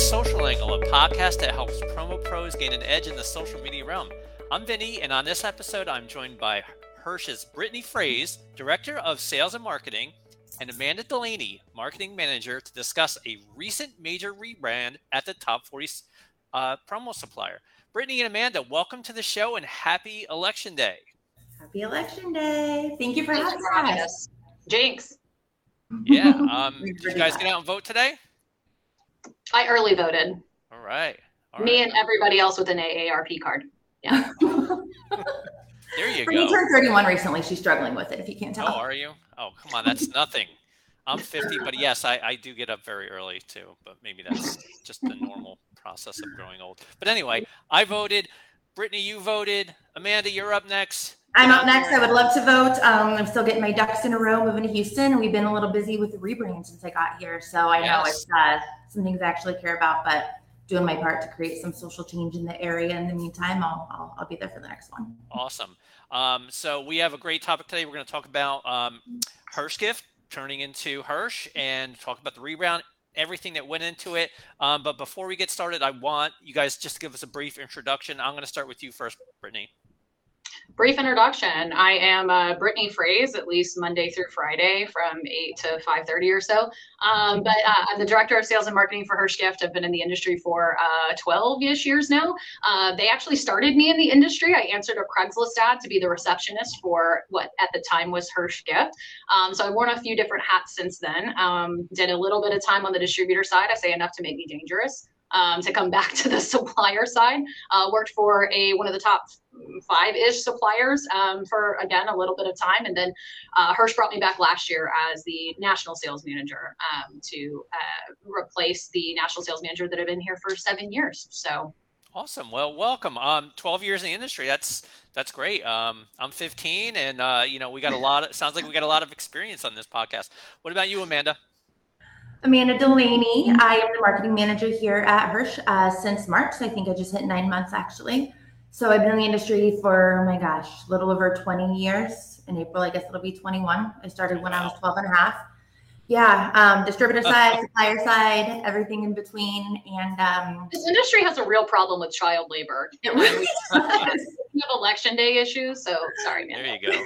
Social Angle, a podcast that helps promo pros gain an edge in the social media realm. I'm Vinny, and on this episode, I'm joined by Hirsch's Brittany Fraze, Director of Sales and Marketing, and Amanda Delaney, Marketing Manager, to discuss a recent major rebrand at the top 40 uh, promo supplier. Brittany and Amanda, welcome to the show and happy Election Day. Happy Election Day. Thank you for Thanks having, for having us. Jinx. Yeah. Um, did you guys get out and vote today? I early voted. All right. All Me right. and everybody else with an AARP card. Yeah. there you go. You turned 31 recently. She's struggling with it, if you can't tell. Oh, are you? Oh, come on. That's nothing. I'm 50, but yes, I, I do get up very early too. But maybe that's just the normal process of growing old. But anyway, I voted. Brittany, you voted. Amanda, you're up next. I'm up next. I would love to vote. Um, I'm still getting my ducks in a row moving to Houston. We've been a little busy with the rebrand since I got here. So I know it's uh, some things I actually care about, but doing my part to create some social change in the area. In the meantime, I'll, I'll, I'll be there for the next one. Awesome. Um, so we have a great topic today. We're going to talk about um, Hirsch Gift turning into Hirsch and talk about the rebrand everything that went into it. Um, but before we get started, I want you guys just to give us a brief introduction. I'm going to start with you first, Brittany brief introduction. I am uh, Brittany Fraze, at least Monday through Friday from 8 to 5.30 or so. Um, but uh, I'm the Director of Sales and Marketing for Hirsch Gift. I've been in the industry for 12-ish uh, years now. Uh, they actually started me in the industry. I answered a Craigslist ad to be the receptionist for what at the time was Gift. Um, so I've worn a few different hats since then. Um, did a little bit of time on the distributor side. I say enough to make me dangerous um, to come back to the supplier side. Uh, worked for a one of the top five-ish suppliers um, for again a little bit of time, and then uh, Hirsch brought me back last year as the national sales manager um, to uh, replace the national sales manager that had been here for seven years. So. Awesome. Well, welcome. Um, 12 years in the industry. That's that's great. Um, I'm 15, and uh, you know we got a lot. Of, sounds like we got a lot of experience on this podcast. What about you, Amanda? Amanda Delaney. I am the marketing manager here at Hirsch uh, since March. I think I just hit nine months actually. So I've been in the industry for, oh my gosh, a little over 20 years. In April, I guess it'll be 21. I started when I was 12 and a half. Yeah, um, distributor side, supplier side, everything in between. And um, this industry has a real problem with child labor. It really we have election day issues, so sorry, man. There you go.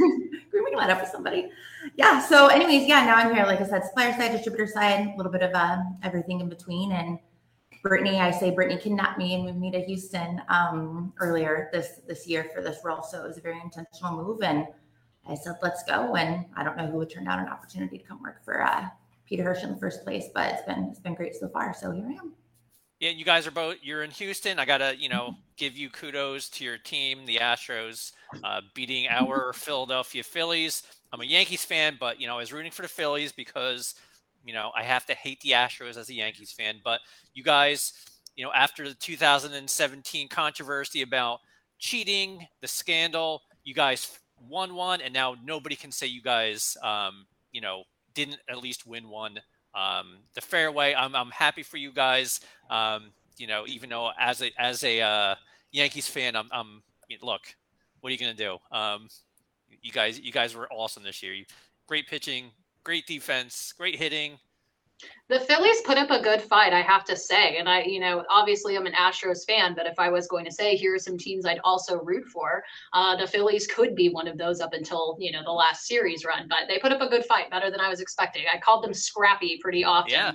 we can let up with somebody. Yeah. So, anyways, yeah. Now I'm here, like I said, supplier side, distributor side, a little bit of uh, everything in between. And Brittany, I say Brittany kidnapped me and moved me to Houston um, earlier this this year for this role. So it was a very intentional move, and I said, let's go. And I don't know who would turn down an opportunity to come work for uh, Peter Hirsch in the first place, but it's been it's been great so far. So here I am. Yeah, you guys are both. You're in Houston. I gotta, you know, give you kudos to your team, the Astros, uh, beating our Philadelphia Phillies. I'm a Yankees fan, but you know, I was rooting for the Phillies because, you know, I have to hate the Astros as a Yankees fan. But you guys, you know, after the 2017 controversy about cheating, the scandal, you guys won one, and now nobody can say you guys, um, you know, didn't at least win one um, the fairway. I'm, I'm happy for you guys. Um, you know, even though as a as a uh, Yankees fan, I'm, I'm look, what are you gonna do? Um, you guys, you guys were awesome this year. You, Great pitching, great defense, great hitting. The Phillies put up a good fight, I have to say. And I, you know, obviously I'm an Astros fan, but if I was going to say here are some teams I'd also root for, uh, the Phillies could be one of those up until, you know, the last series run. But they put up a good fight, better than I was expecting. I called them scrappy pretty often. Yeah.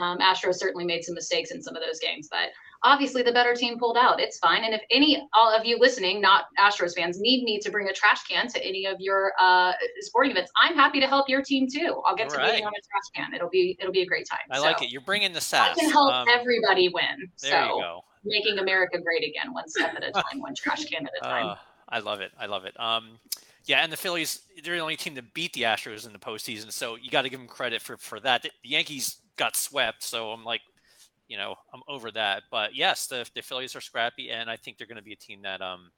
Um, Astros certainly made some mistakes in some of those games, but obviously the better team pulled out. It's fine. And if any all of you listening, not Astros fans, need me to bring a trash can to any of your uh, sporting events, I'm happy to help your team too. I'll get all to right. on a trash can. It'll be it'll be a great time. I so, like it. You're bringing the sass. I can help um, everybody win. There so, you go. Making America great again, one step at a time, one trash can at a time. Uh, I love it. I love it. Um, yeah, and the Phillies, they're the only team that beat the Astros in the postseason, so you got to give them credit for for that. The Yankees got swept, so I'm like, you know, I'm over that. But yes, the, the Phillies are scrappy, and I think they're going to be a team that um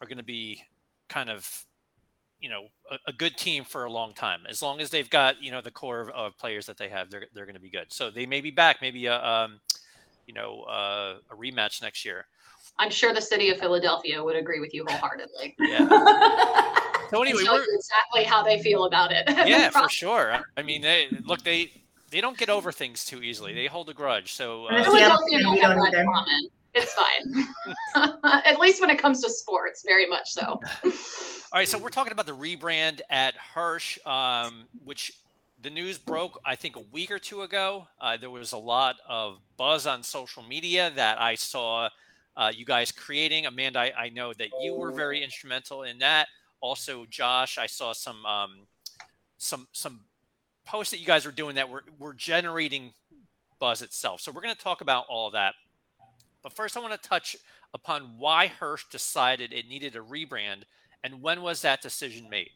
are going to be kind of you know a, a, good team for a long time. As long as they've got you know the core of, of players that they have, they're they're going to be good. So they may be back, maybe a um, you know uh, a rematch next year. I'm sure the city of Philadelphia would agree with you wholeheartedly. Yeah. so anyway, we're exactly how they feel about it. Yeah, for sure. I mean, they look they they don't get over things too easily. They hold a grudge. So uh, Philadelphia don't have that common. It's fine. At least when it comes to sports, very much so. All right, so we're talking about the rebrand at Hirsch, um, which the news broke, I think, a week or two ago. Uh, there was a lot of buzz on social media that I saw uh, you guys creating. Amanda, I, I, know that you were very instrumental in that. Also, Josh, I saw some um, some some posts that you guys were doing that were were generating buzz itself. So we're going to talk about all of that. But first, I want to touch upon why Hirsch decided it needed a rebrand and when was that decision made?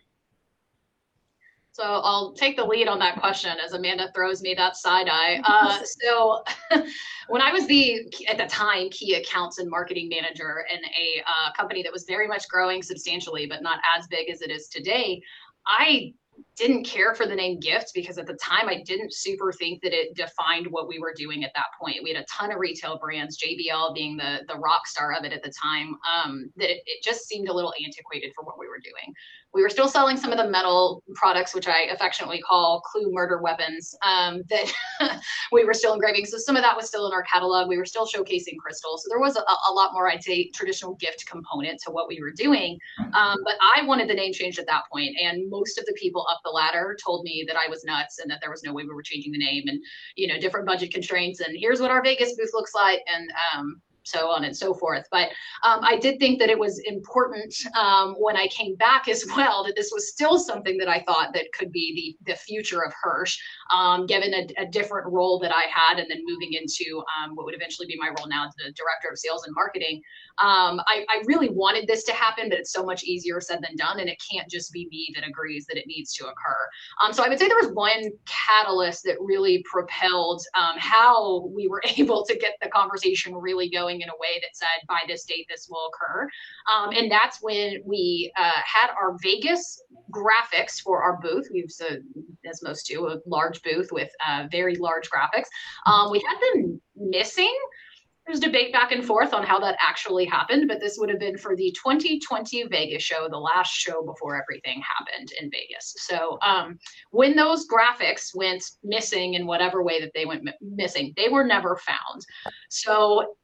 So I'll take the lead on that question as Amanda throws me that side eye. Uh, so when I was the at the time key accounts and marketing manager in a uh, company that was very much growing substantially, but not as big as it is today, I didn't care for the name gift because at the time I didn't super think that it defined what we were doing at that point. We had a ton of retail brands, JBL being the the rock star of it at the time. Um, that it, it just seemed a little antiquated for what we were doing. We were still selling some of the metal products, which I affectionately call clue murder weapons, um, that we were still engraving. So some of that was still in our catalog. We were still showcasing crystal. So there was a, a lot more, I'd say, traditional gift component to what we were doing. Um, but I wanted the name changed at that point, and most of the people up the ladder told me that I was nuts and that there was no way we were changing the name, and you know, different budget constraints. And here's what our Vegas booth looks like, and um, so on and so forth. But um, I did think that it was important um, when I came back as well that this was still something that I thought that could be the the future of Hirsch, um, given a, a, different role that I had, and then moving into um, what would eventually be my role now as the director of sales and marketing. Um, I, I, really wanted this to happen, but it's so much easier said than done, and it can't just be me that agrees that it needs to occur. Um, so I would say there was one catalyst that really propelled how we were able to get the conversation really going in a way that said by this date this will occur. Um, and that's when we uh, had our Vegas graphics for our booth. We've, as most do, a large booth with uh, very large graphics. Um, we had them missing there's debate back and forth on how that actually happened, but this would have been for the 2020 Vegas show, the last show before everything happened in Vegas. So um, when those graphics went missing in whatever way that they went m- missing, they were never found. So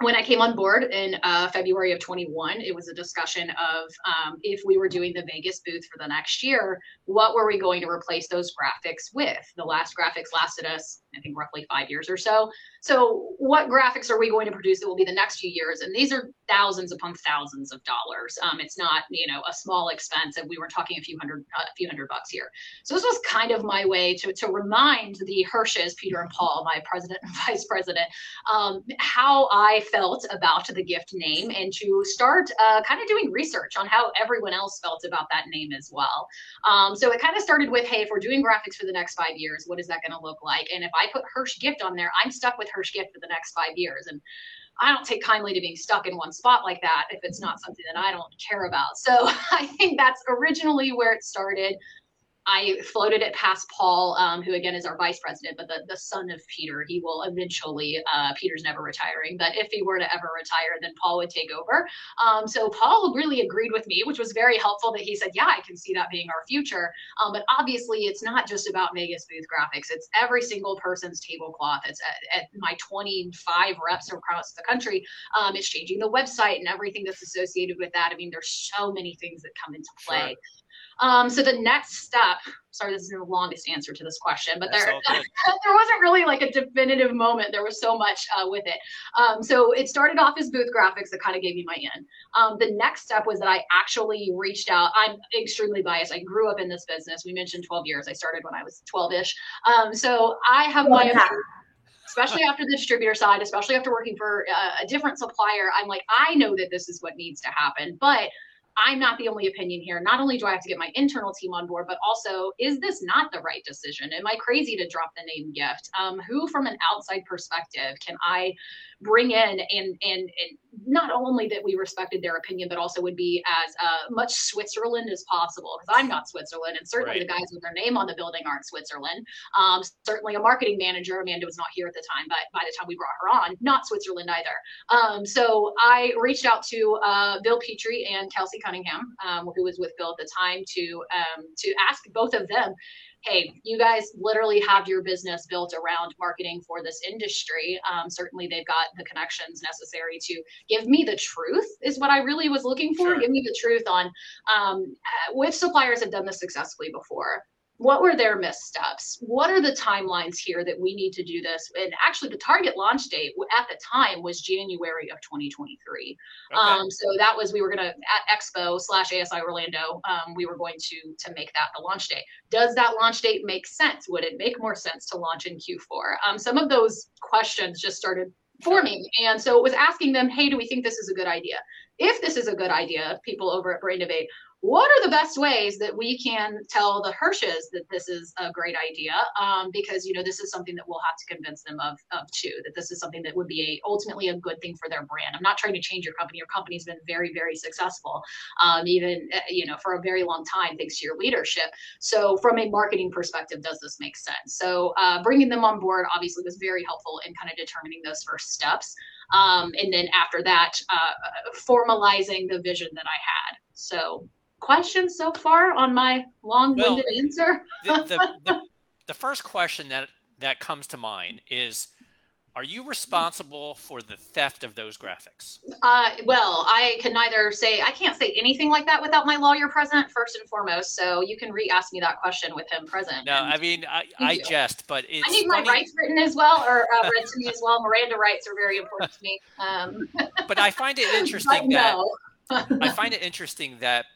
when I came on board in uh, February of 21, it was a discussion of um, if we were doing the Vegas booth for the next year, what were we going to replace those graphics with? The last graphics lasted us, I think, roughly five years or so. So, what graphics are we going to produce that will be the next few years? And these are thousands upon thousands of dollars. Um, it's not, you know, a small expense. And we were talking a few hundred, uh, a few hundred bucks here. So this was kind of my way to to remind the Hirsches, Peter and Paul, my president and vice president, um, how I felt about the gift name, and to start uh, kind of doing research on how everyone else felt about that name as well. Um, so it kind of started with, hey, if we're doing graphics for the next five years, what is that going to look like? And if I put Hirsch Gift on there, I'm stuck with Hirsch Gift for the next five years. And I don't take kindly to being stuck in one spot like that if it's not something that I don't care about. So I think that's originally where it started. I floated it past Paul, um, who again is our vice president, but the, the son of Peter. He will eventually, uh, Peter's never retiring, but if he were to ever retire, then Paul would take over. Um, so Paul really agreed with me, which was very helpful that he said, Yeah, I can see that being our future. Um, but obviously, it's not just about Vegas booth graphics, it's every single person's tablecloth. It's at, at my 25 reps across the country. Um, it's changing the website and everything that's associated with that. I mean, there's so many things that come into play. Sure. Um, so the next step, sorry, this is the longest answer to this question, but there, there wasn't really like a definitive moment. There was so much uh, with it. Um, so it started off as booth graphics that kind of gave me my in. Um, the next step was that I actually reached out. I'm extremely biased. I grew up in this business. We mentioned 12 years. I started when I was 12 ish. Um, so I have my especially after the distributor side, especially after working for uh, a different supplier, I'm like, I know that this is what needs to happen, but I'm not the only opinion here. Not only do I have to get my internal team on board, but also, is this not the right decision? Am I crazy to drop the name gift? Um, who, from an outside perspective, can I bring in and, and and not only that we respected their opinion, but also would be as uh, much Switzerland as possible. Because I'm not Switzerland, and certainly right. the guys with their name on the building aren't Switzerland. Um, certainly a marketing manager, Amanda was not here at the time, but by the time we brought her on, not Switzerland either. Um, so I reached out to uh, Bill Petrie and Kelsey Cunningham, um, who was with Bill at the time, to um, to ask both of them, hey, you guys literally have your business built around marketing for this industry. Um, certainly, they've got the connections necessary to give me the truth, is what I really was looking for. Sure. Give me the truth on um, which suppliers have done this successfully before what were their missteps? What are the timelines here that we need to do this? And actually the target launch date at the time was january of 2023 okay. um, so that was we were going to at expo slash asi orlando um, we were going to to make that the launch date. Does that launch date make sense? Would it make more sense to launch in q4 um, some of those questions just started forming and so it was asking them hey do we think this is a good idea? If this is a good idea people over at Brandivate what are the best ways that we can tell the Hirsches that this is a great idea? Um, because you know this is something that we'll have to convince them of, of too. That this is something that would be a ultimately a good thing for their brand. I'm not trying to change your company. Your company's been very very successful, um, even eh, you know for a very long time thanks to your leadership. So from a marketing perspective, does this make sense? So uh, bringing them on board obviously was very helpful in kind of determining those first steps. Um, and then after that, uh, formalizing the vision that I had. So questions so far on my long-winded well, answer? the, the, the, the first question that that comes to mind is are you responsible for the theft of those graphics? Uh, well, I can neither say I can't say anything like that without my lawyer present first and foremost. So you can re-ask me that question with him present. No, I mean I, I jest, but I need my rights written as well, or uh, read to me as well. Miranda rights are very important to me. Um, but I find it interesting that I find it interesting that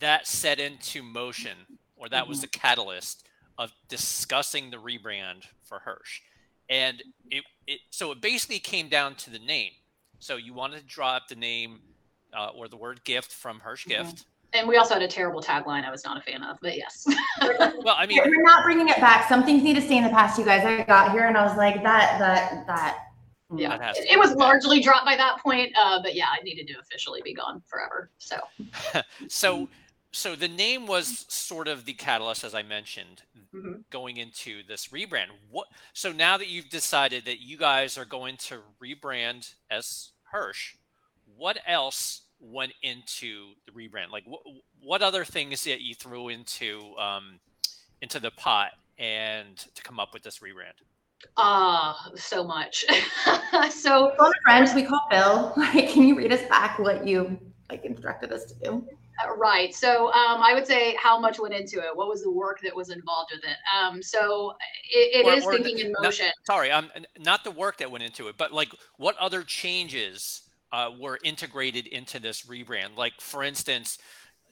that set into motion, or that mm-hmm. was the catalyst of discussing the rebrand for Hirsch. And it, it so it basically came down to the name. So you wanted to drop the name uh, or the word gift from Hirsch mm-hmm. Gift. And we also had a terrible tagline I was not a fan of, but yes. well, I mean, we're not bringing it back. Some things need to stay in the past, you guys. I got here and I was like, that, that, that. Yeah, it, it was largely dropped by that point, uh, but yeah, I needed to officially be gone forever. So, so so the name was sort of the catalyst, as I mentioned, mm-hmm. going into this rebrand. What? So now that you've decided that you guys are going to rebrand as Hirsch, what else went into the rebrand? Like what? What other things that you threw into um, into the pot and to come up with this rebrand? Ah, uh, so much. so, friends, we call Bill. Like, can you read us back what you like instructed us to do? Uh, right. So um, I would say how much went into it. What was the work that was involved with it? Um, so it, it or, is or thinking in motion. sorry, um, not the work that went into it, but like what other changes uh, were integrated into this rebrand? Like for instance,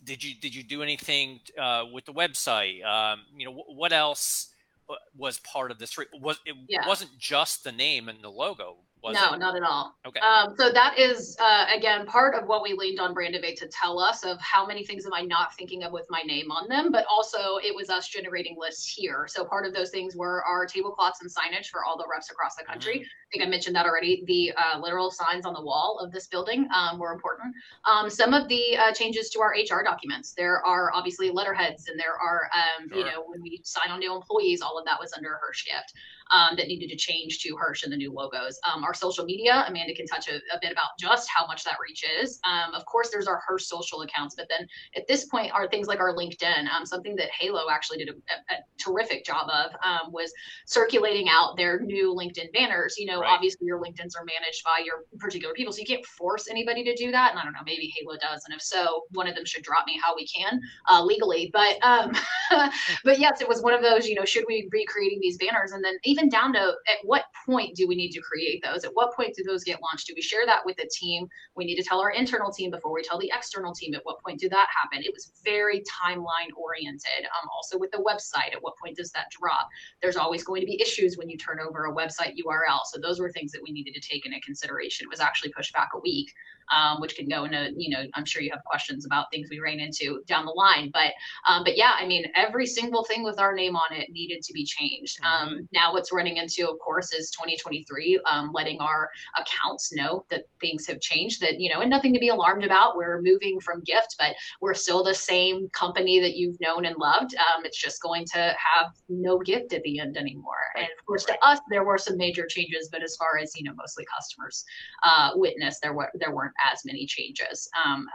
did you did you do anything uh, with the website? Um, you know, what else uh, was part of this? Re- was it yeah. wasn't just the name and the logo? No, it? not at all. Okay. Um, so that is uh, again part of what we leaned on Brandivate to tell us of how many things am I not thinking of with my name on them, but also it was us generating lists here. So part of those things were our tablecloths and signage for all the reps across the country. Mm-hmm. I think I mentioned that already. The uh, literal signs on the wall of this building um, were important. Um, some of the uh, changes to our HR documents. There are obviously letterheads, and there are um, sure. you know when we sign on new employees, all of that was under Hirsch Gift um, that needed to change to Hirsch and the new logos. Um, our social media, Amanda can touch a, a, bit about just how much that reach is. Um, of course, there's our Hirsch social accounts, but then at this point are things like our LinkedIn. Um, something that Halo actually did a, a, a terrific job of um, was circulating out their new LinkedIn banners. You know, right. obviously your LinkedIn's are managed by your particular people, so you can't force anybody to do that. And I don't know, maybe Halo does, and if so, one of them should drop me how we can uh, legally. But um, but yes, it was one of those. You know, should we be creating these banners? And then even down to at what point do we need to create those? At what point do those get launched? Do we share that with the team? We need to tell our internal team before we tell the external team. At what point did that happen? It was very timeline oriented. Um, also with the website, at what point does that drop? There's always going to be issues when you turn over a website URL. So those were things that we needed to take into consideration. It was actually pushed back a week um, which can go into, you know, I'm sure you have questions about things we ran into down the line. But, um, but yeah, I mean, every single thing with our name on it needed to be changed. Mm-hmm. Um, now, what's running into, of course, is 2023, um, letting our accounts know that things have changed. That you know, and nothing to be alarmed about. We're moving from Gift, but we're still the same company that you've known and loved. Um, it's just going to have no gift at the end anymore. And of course, to us, there were some major changes, but as far as you know, mostly customers uh, witness, there were there weren't as many changes. Um,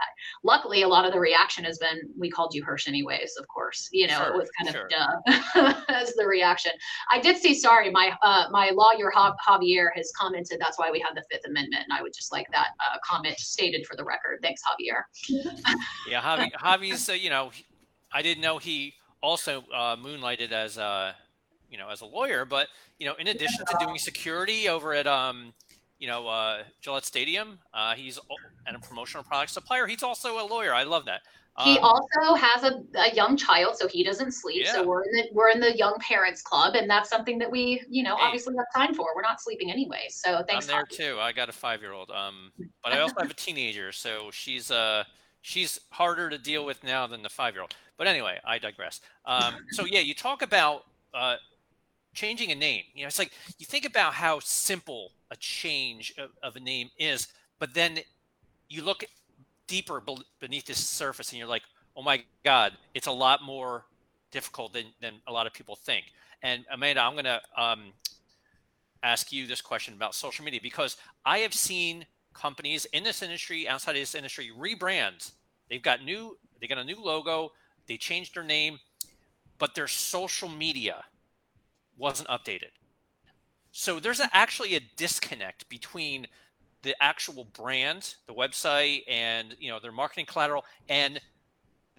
luckily, a lot of the reaction has been, "We called you Hirsch anyways." Of course, you know, sure, it was kind sure. of duh as the reaction. I did see. Sorry, my uh, my lawyer Javier has commented. That's why we have the Fifth Amendment, and I would just like that uh, comment stated for the record. Thanks, Javier. yeah, Javi, Javi's. Uh, you know, I didn't know he also uh, moonlighted as a you know as a lawyer, but you know, in addition to doing security over at um, you know, uh, Gillette Stadium, uh, he's and a promotional product supplier. He's also a lawyer. I love that. Um, he also has a, a, young child, so he doesn't sleep. Yeah. So we're in the we're in the young parents club, and that's something that we, you know, hey. obviously have time for. We're not sleeping anyway, so thanks. I'm there too. I got a five year old, um, but I also have a teenager, so she's uh she's harder to deal with now than the five year old. But anyway, I digress. Um, so yeah, you talk about uh, changing a name. You know, it's like you think about how simple a change of, of a name is, but then you look deeper beneath the surface and you're like, oh my God, it's a lot more difficult than, than a lot of people think. And Amanda, I'm going to um, ask you this question about social media because I have seen companies in this industry, outside of this industry, rebrand. They've got new, they got a new logo, they changed their name, but their social media wasn't updated. So there's a, actually a disconnect between the actual brand, the website, and you know their marketing collateral and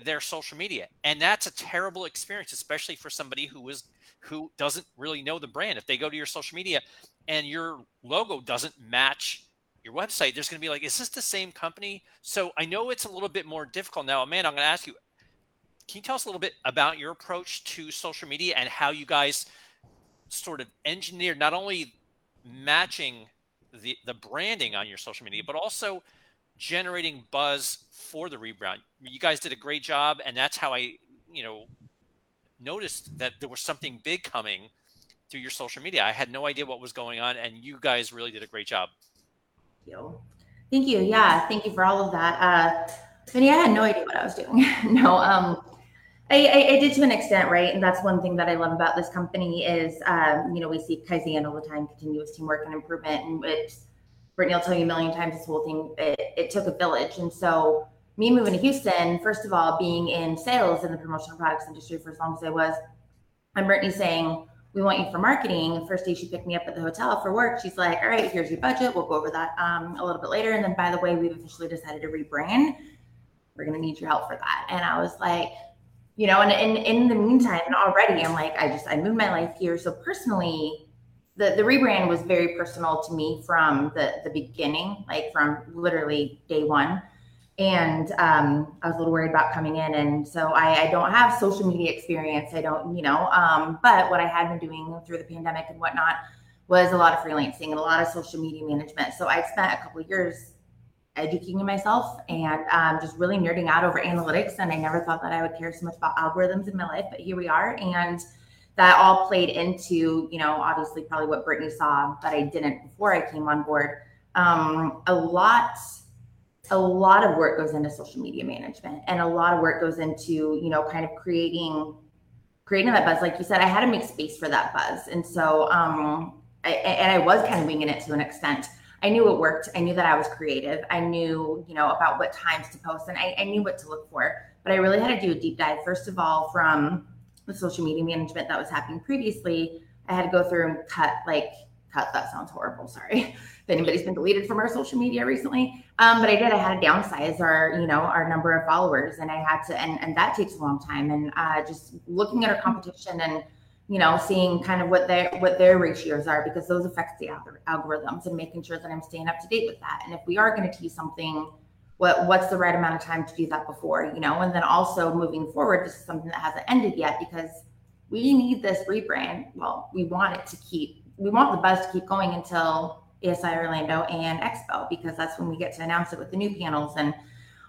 their social media, and that's a terrible experience, especially for somebody who is who doesn't really know the brand. If they go to your social media and your logo doesn't match your website, there's going to be like, is this the same company? So I know it's a little bit more difficult now. Man, I'm going to ask you, can you tell us a little bit about your approach to social media and how you guys sort of engineered not only matching the the branding on your social media, but also generating buzz for the rebrand. You guys did a great job, and that's how I, you know, noticed that there was something big coming through your social media. I had no idea what was going on, and you guys really did a great job. Thank you. Thank you. Yeah, thank you for all of that. Uh, Vinny, I had no idea what I was doing. no, um, I, I, I, did to an extent, right? And that's one thing that I love about this company is, um, you know, we see Kaizen all the time, continuous teamwork and improvement. And it's, Brittany will tell you a million times this whole thing, it, it took a village. And so me moving to Houston, first of all, being in sales in the promotional products industry for as long as I was, and Brittany saying, we want you for marketing. The first day she picked me up at the hotel for work, she's like, all right, here's your budget. We'll go over that um, a little bit later. And then, by the way, we've officially decided to rebrand. We're going to need your help for that. And I was like, you know, and in, the meantime, already I'm like, I just, I moved my life here. So personally, the, the rebrand was very personal to me from the, the beginning, like from literally day one. And um, I was a little worried about coming in. And so I, I don't have social media experience. I don't, you know, um, but what I had been doing through the pandemic and whatnot was a lot of freelancing and a lot of social media management. So I spent a couple years educating myself and um, just really nerding out over analytics. And I never thought that I would care so much about algorithms in my life, but here we are. And that all played into, you know, obviously probably what Brittany saw that I didn't before I came on board. Um, a lot, a lot of work goes into social media management and a lot of work goes into, you know, kind of creating, creating that buzz. Like you said, I had to make space for that buzz. And so, um, I, and I was kind of winging it to an extent. I knew it worked. I knew that I was creative. I knew, you know, about what times to post and I, I knew what to look for. But I really had to do a deep dive, first of all, from the social media management that was happening previously. I had to go through and cut, like, cut, that sounds horrible. Sorry if anybody's been deleted from our social media recently. Um, but I did, I had to downsize our, you know, our number of followers and I had to, and, and that takes a long time. And uh, just looking at our competition and, you know, seeing kind of what their what their ratios are because those affect the algorithms and making sure that I'm staying up to date with that. And if we are going to tease something, what what's the right amount of time to do that before, you know? And then also moving forward, this is something that hasn't ended yet because we need this rebrand. Well, we want it to keep we want the buzz to keep going until ASI Orlando and Expo because that's when we get to announce it with the new panels and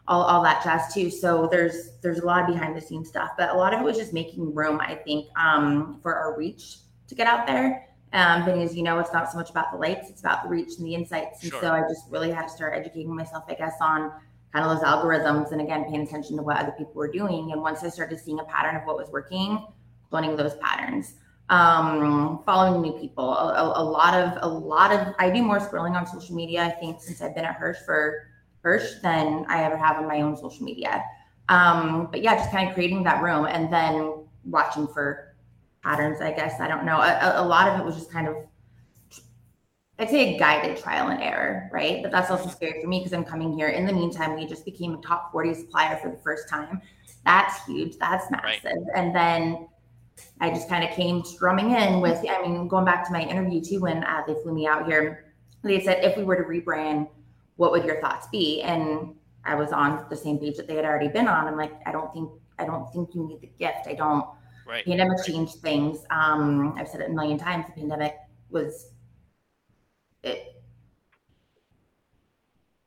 all, all that jazz too. So there's there's a lot of behind the scenes stuff, but a lot of it was just making room, I think, um, for our reach to get out there. Um, as you know, it's not so much about the likes, it's about the reach and the insights. And sure. so I just really had to start educating myself, I guess, on kind of those algorithms and again, paying attention to what other people were doing. And once I started seeing a pattern of what was working, cloning those patterns. Um, following new people, a, a, a lot of, a lot of, I do more scrolling on social media, I think, since I've been at Hirsch for Hirsch than I ever have on my own social media. Um, but yeah, just kind of creating that room and then watching for patterns, I guess. I don't know. A, a lot of it was just kind of, I'd say a guided trial and error, right? But that's also scary for me because I'm coming here. In the meantime, we just became a top 40 supplier for the first time. That's huge. That's massive. Right. And then I just kind of came strumming in with, I mean, going back to my interview too, when uh, they flew me out here, they said, if we were to rebrand, what would your thoughts be? And I was on the same page that they had already been on. I'm like, I don't think, I don't think you need the gift. I don't, right. pandemic right. changed things. Um, I've said it a million times. The pandemic was, it,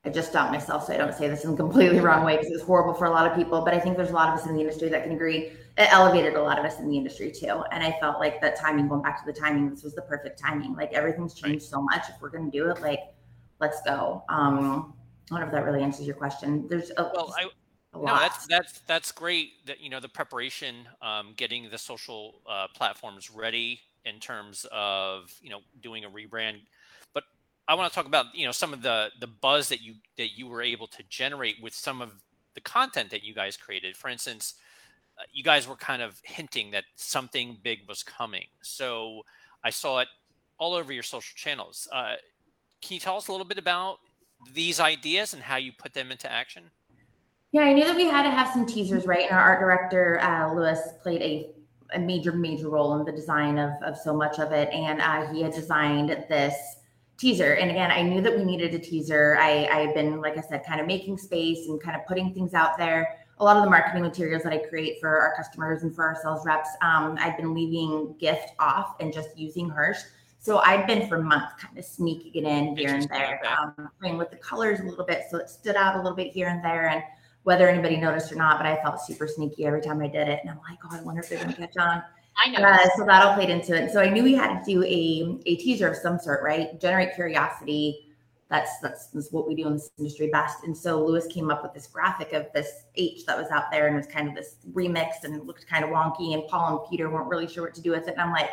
I just stopped myself so I don't say this in a completely wrong way because it's horrible for a lot of people. But I think there's a lot of us in the industry that can agree. It elevated a lot of us in the industry too. And I felt like that timing, going back to the timing, this was the perfect timing. Like everything's changed right. so much. If we're going to do it, like, let's go. Um, I don't know if that really answers your question. There's a, well, I, a no, that's that's that's great. That you know the preparation, um, getting the social uh, platforms ready in terms of you know doing a rebrand But I want to talk about you know some of the the buzz that you that you were able to generate with some of the content that you guys created. For instance, uh, you guys were kind of hinting that something big was coming. So I saw it all over your social channels. Uh, can you tell us a little bit about these ideas and how you put them into action? Yeah, I knew that we had to have some teasers, right? And our art director, uh, Lewis, played a, a major, major role in the design of, of so much of it. And uh, he had designed this teaser. And again, I knew that we needed a teaser. I, I had been, like I said, kind of making space and kind of putting things out there. A lot of the marketing materials that I create for our customers and for our sales reps, um, I've been leaving gift off and just using Hirsch. So I'd been for months kind of sneaking it in here and there, um, playing with the colors a little bit. So it stood out a little bit here and there. And whether anybody noticed or not, but I felt super sneaky every time I did it. And I'm like, oh, I wonder if they're going to catch on. I know. Uh, so that all played into it. So I knew we had to do a, a teaser of some sort, right? Generate curiosity. That's, that's, that's what we do in this industry best. And so Lewis came up with this graphic of this H that was out there and it was kind of this remix and it looked kind of wonky. And Paul and Peter weren't really sure what to do with it. And I'm like,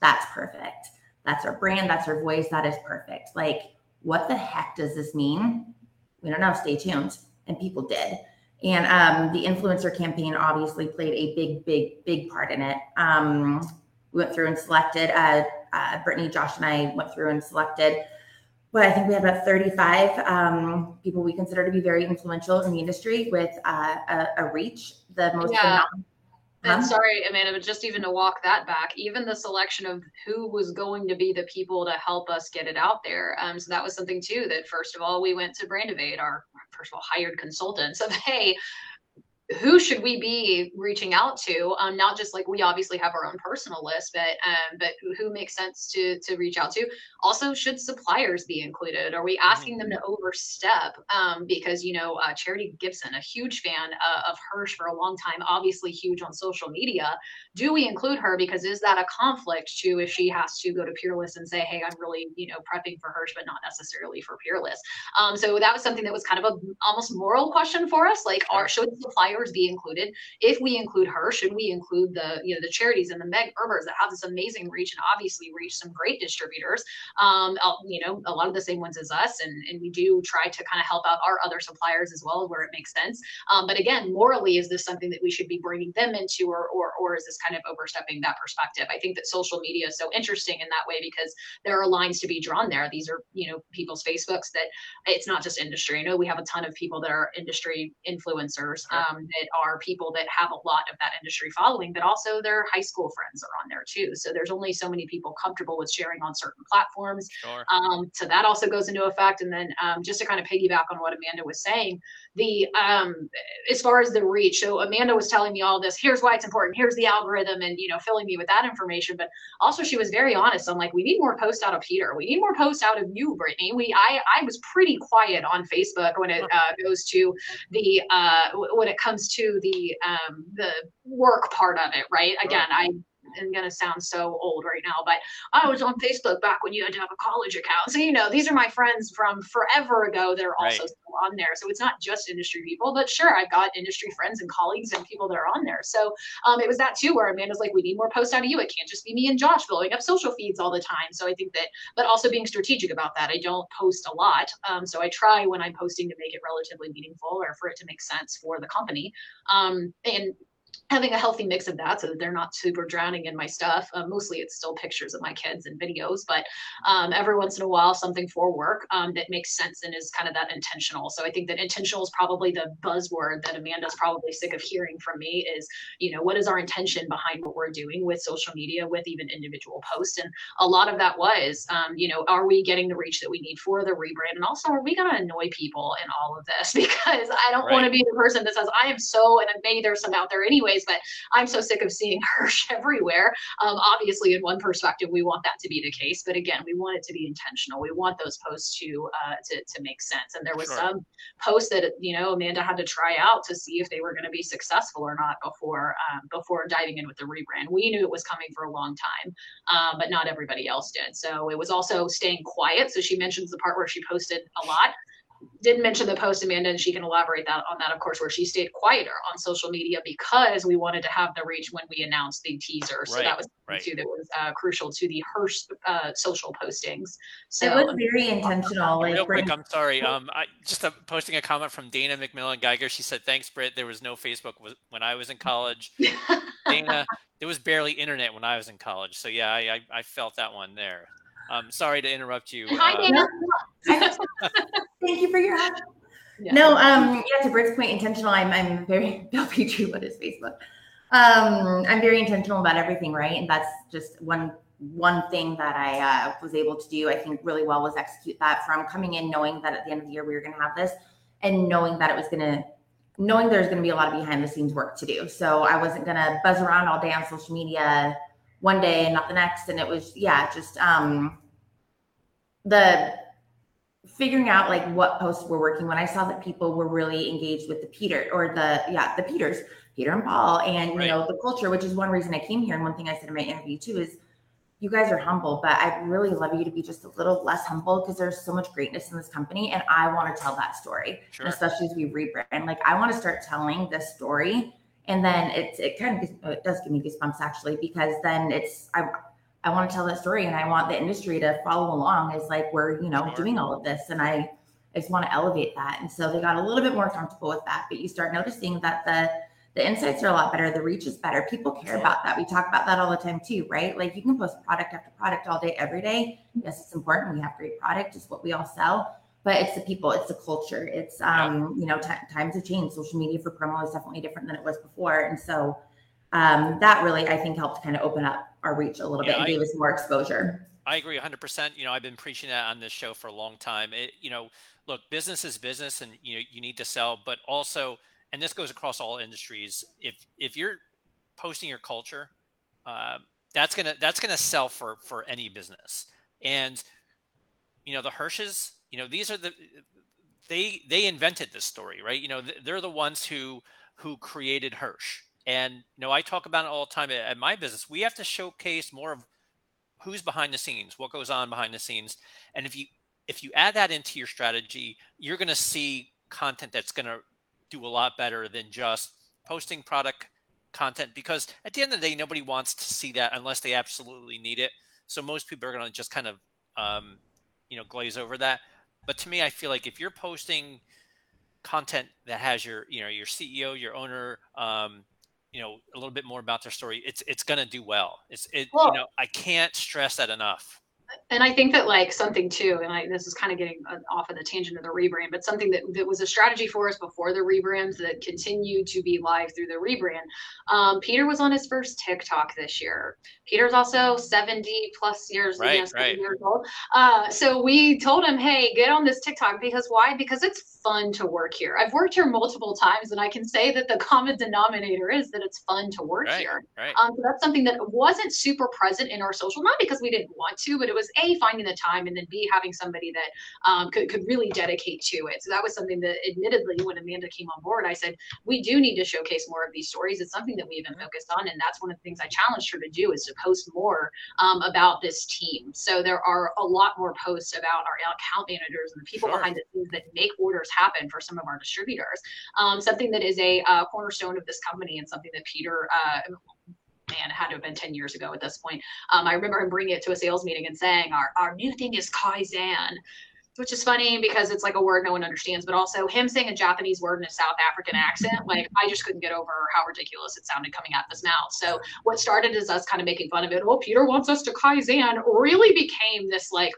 that's perfect. That's our brand. That's our voice. That is perfect. Like, what the heck does this mean? We don't know. Stay tuned. And people did. And um, the influencer campaign obviously played a big, big, big part in it. Um, we went through and selected, uh, uh, Brittany, Josh, and I went through and selected. Well, I think we had about 35 um, people we consider to be very influential in the industry with uh, a, a, reach. The most yeah. And sorry, Amanda, but just even to walk that back, even the selection of who was going to be the people to help us get it out there. Um, so that was something too that first of all, we went to Brandivate, our first of all hired consultants of, hey, who should we be reaching out to? Um, not just like we obviously have our own personal list, but um, but who makes sense to to reach out to? Also, should suppliers be included? Are we asking them to mm-hmm. overstep? Um, because you know, uh, Charity Gibson, a huge fan uh, of Hirsch for a long time, obviously huge on social media. Do we include her? Because is that a conflict to if she has to go to Peerless and say, hey, I'm really you know prepping for Hirsch, but not necessarily for Peerless? Um, so that was something that was kind of a almost moral question for us. Like, are should suppliers be included? If we include her, should we include the you know the charities and the Meg Herbers that have this amazing reach and obviously reach some great distributors? Um, you know, a lot of the same ones as us, and and we do try to kind of help out our other suppliers as well where it makes sense. Um, but again, morally, is this something that we should be bringing them into, or or or is this kind of overstepping that perspective? I think that social media is so interesting in that way because there are lines to be drawn there. These are you know people's Facebooks that it's not just industry. I know we have a ton of people that are industry influencers. Um, that are people that have a lot of that industry following, but also their high school friends are on there too. So there's only so many people comfortable with sharing on certain platforms. Sure. Um, so that also goes into effect. And then um, just to kind of piggyback on what Amanda was saying, the um, as far as the reach. So Amanda was telling me all this. Here's why it's important. Here's the algorithm, and you know, filling me with that information. But also, she was very honest. I'm like, we need more posts out of Peter. We need more posts out of you, Brittany. We I I was pretty quiet on Facebook when it uh, goes to the uh, when it comes to the um, the work part of it. Right. Again, I I'm gonna sound so old right now, but I was on Facebook back when you had to have a college account. So you know, these are my friends from forever ago that are also right. still on there. So it's not just industry people, but sure, I've got industry friends and colleagues and people that are on there. So um, it was that too, where Amanda's like, we need more posts out of you. It can't just be me and Josh blowing up social feeds all the time. So I think that, but also being strategic about that. I don't post a lot, um, so I try when I'm posting to make it relatively meaningful or for it to make sense for the company. Um, and having a healthy mix of that so that they're not super drowning in my stuff. Uh, mostly it's still pictures of my kids and videos, but um, every once in a while something for work um, that makes sense and is kind of that intentional. So I think that intentional is probably the buzzword that Amanda's probably sick of hearing from me is, you know, what is our intention behind what we're doing with social media, with even individual posts? And a lot of that was, um, you know, are we getting the reach that we need for the rebrand? And also, are we going to annoy people in all of this? Because I don't right. want to be the person that says, I am so, and maybe there's some out there anyways, but I'm so sick of seeing Hirsch everywhere. Um, obviously, in one perspective, we want that to be the case, but again, we want it to be intentional. We want those posts to uh, to to make sense. And there was sure. some posts that you know Amanda had to try out to see if they were going to be successful or not before um, before diving in with the rebrand. We knew it was coming for a long time, um, but not everybody else did. So it was also staying quiet. So she mentions the part where she posted a lot didn't mention the post, Amanda, and she can elaborate that on that, of course, where she stayed quieter on social media because we wanted to have the reach when we announced the teaser. So right, that was right. too that was uh, crucial to the Hirsch uh, social postings. So it was very intentional. Like, real quick, I'm sorry. Um, I just uh, posting a comment from Dana McMillan Geiger. She said, "Thanks, Britt. There was no Facebook when I was in college." Dana, there was barely internet when I was in college. So yeah, I, I, I felt that one there. Um, sorry to interrupt you. Hi, uh, Thank you for your help. Yeah. No, um, yeah, to Britt's point, intentional. I'm, I'm very Bill Petrie. What is Facebook? Um, I'm very intentional about everything, right? And that's just one one thing that I uh, was able to do. I think really well was execute that from coming in knowing that at the end of the year we were going to have this, and knowing that it was going to, knowing there's going to be a lot of behind the scenes work to do. So I wasn't going to buzz around all day on social media one day and not the next. And it was, yeah, just um, the figuring out like what posts were working when I saw that people were really engaged with the Peter or the, yeah, the Peters, Peter and Paul, and, right. you know, the culture, which is one reason I came here. And one thing I said in my interview too is, you guys are humble, but I really love you to be just a little less humble because there's so much greatness in this company. And I want to tell that story, sure. especially as we rebrand. Like, I want to start telling this story and then it's it kind of it does give me goosebumps actually because then it's I I want to tell that story and I want the industry to follow along as like we're you know doing all of this and I I just want to elevate that. And so they got a little bit more comfortable with that but you start noticing that the the insights are a lot better the reach is better. People care about that. We talk about that all the time too right? Like you can post product after product all day every day. Mm-hmm. Yes it's important. We have great product. It's what we all sell but it's the people, it's the culture. It's um, you know, t- times have changed. Social media for promo is definitely different than it was before, and so um, that really I think helped kind of open up our reach a little yeah, bit and I, gave us more exposure. I agree 100%. You know, I've been preaching that on this show for a long time. It, you know, look, business is business, and you know you need to sell, but also, and this goes across all industries. If if you're posting your culture, uh, that's gonna that's gonna sell for for any business. And you know, the Hirsches you know these are the they they invented this story right? You know they're the ones who who created hirsch. And you know i talk about it all the time at, my business. We have to showcase more of who's behind the scenes what goes on behind the scenes. And if you if you add that into your strategy you're going to see content that's going to do a lot better than just posting product content because at the end of the day nobody wants to see that unless they absolutely need it. So most people are going to just kind of um, you know glaze over that but to me, I feel like if you're posting content that has your, you know, your CEO, your owner, um, you know, a little bit more about their story, it's it's going to do well. It's it, well, you know, I can't stress that enough and I think that like something too, and I, this is kind of getting uh, off of the tangent of the rebrand, but something that, that was a strategy for us before the rebrands that continued to be live through the rebrand. Um, Peter was on his first TikTok this year. Peter's also 70 plus years, right, you know, right. years old. Uh, so we told him, hey, get on this TikTok because why? Because it's fun to work here. I've worked here multiple times, and I can say that the common denominator is that it's fun to work right, here. Right. Um, so that's something that wasn't super present in our social, not because we didn't want to, but it was was a finding the time and then b having somebody that um, could, could really dedicate to it. So that was something that admittedly when amanda came on board i said we do need to showcase more of these stories. It's something that we've been focused on and that's one of the things i challenged her to do is to post more um, about this team. So there are a lot more posts about our account managers and the people sure. behind the scenes that make orders happen for some of our distributors. Um, something that is a uh, cornerstone of this company and something that peter uh, man, it had to have been 10 years ago at this point. Um, I remember him bringing it to a sales meeting and saying, our, our new thing is Kaizen, which is funny because it's like a word no one understands, but also him saying a Japanese word in a South African accent, like I just couldn't get over how ridiculous it sounded coming out of his mouth. So what started as us kind of making fun of it, oh, Peter wants us to Kaizen, really became this like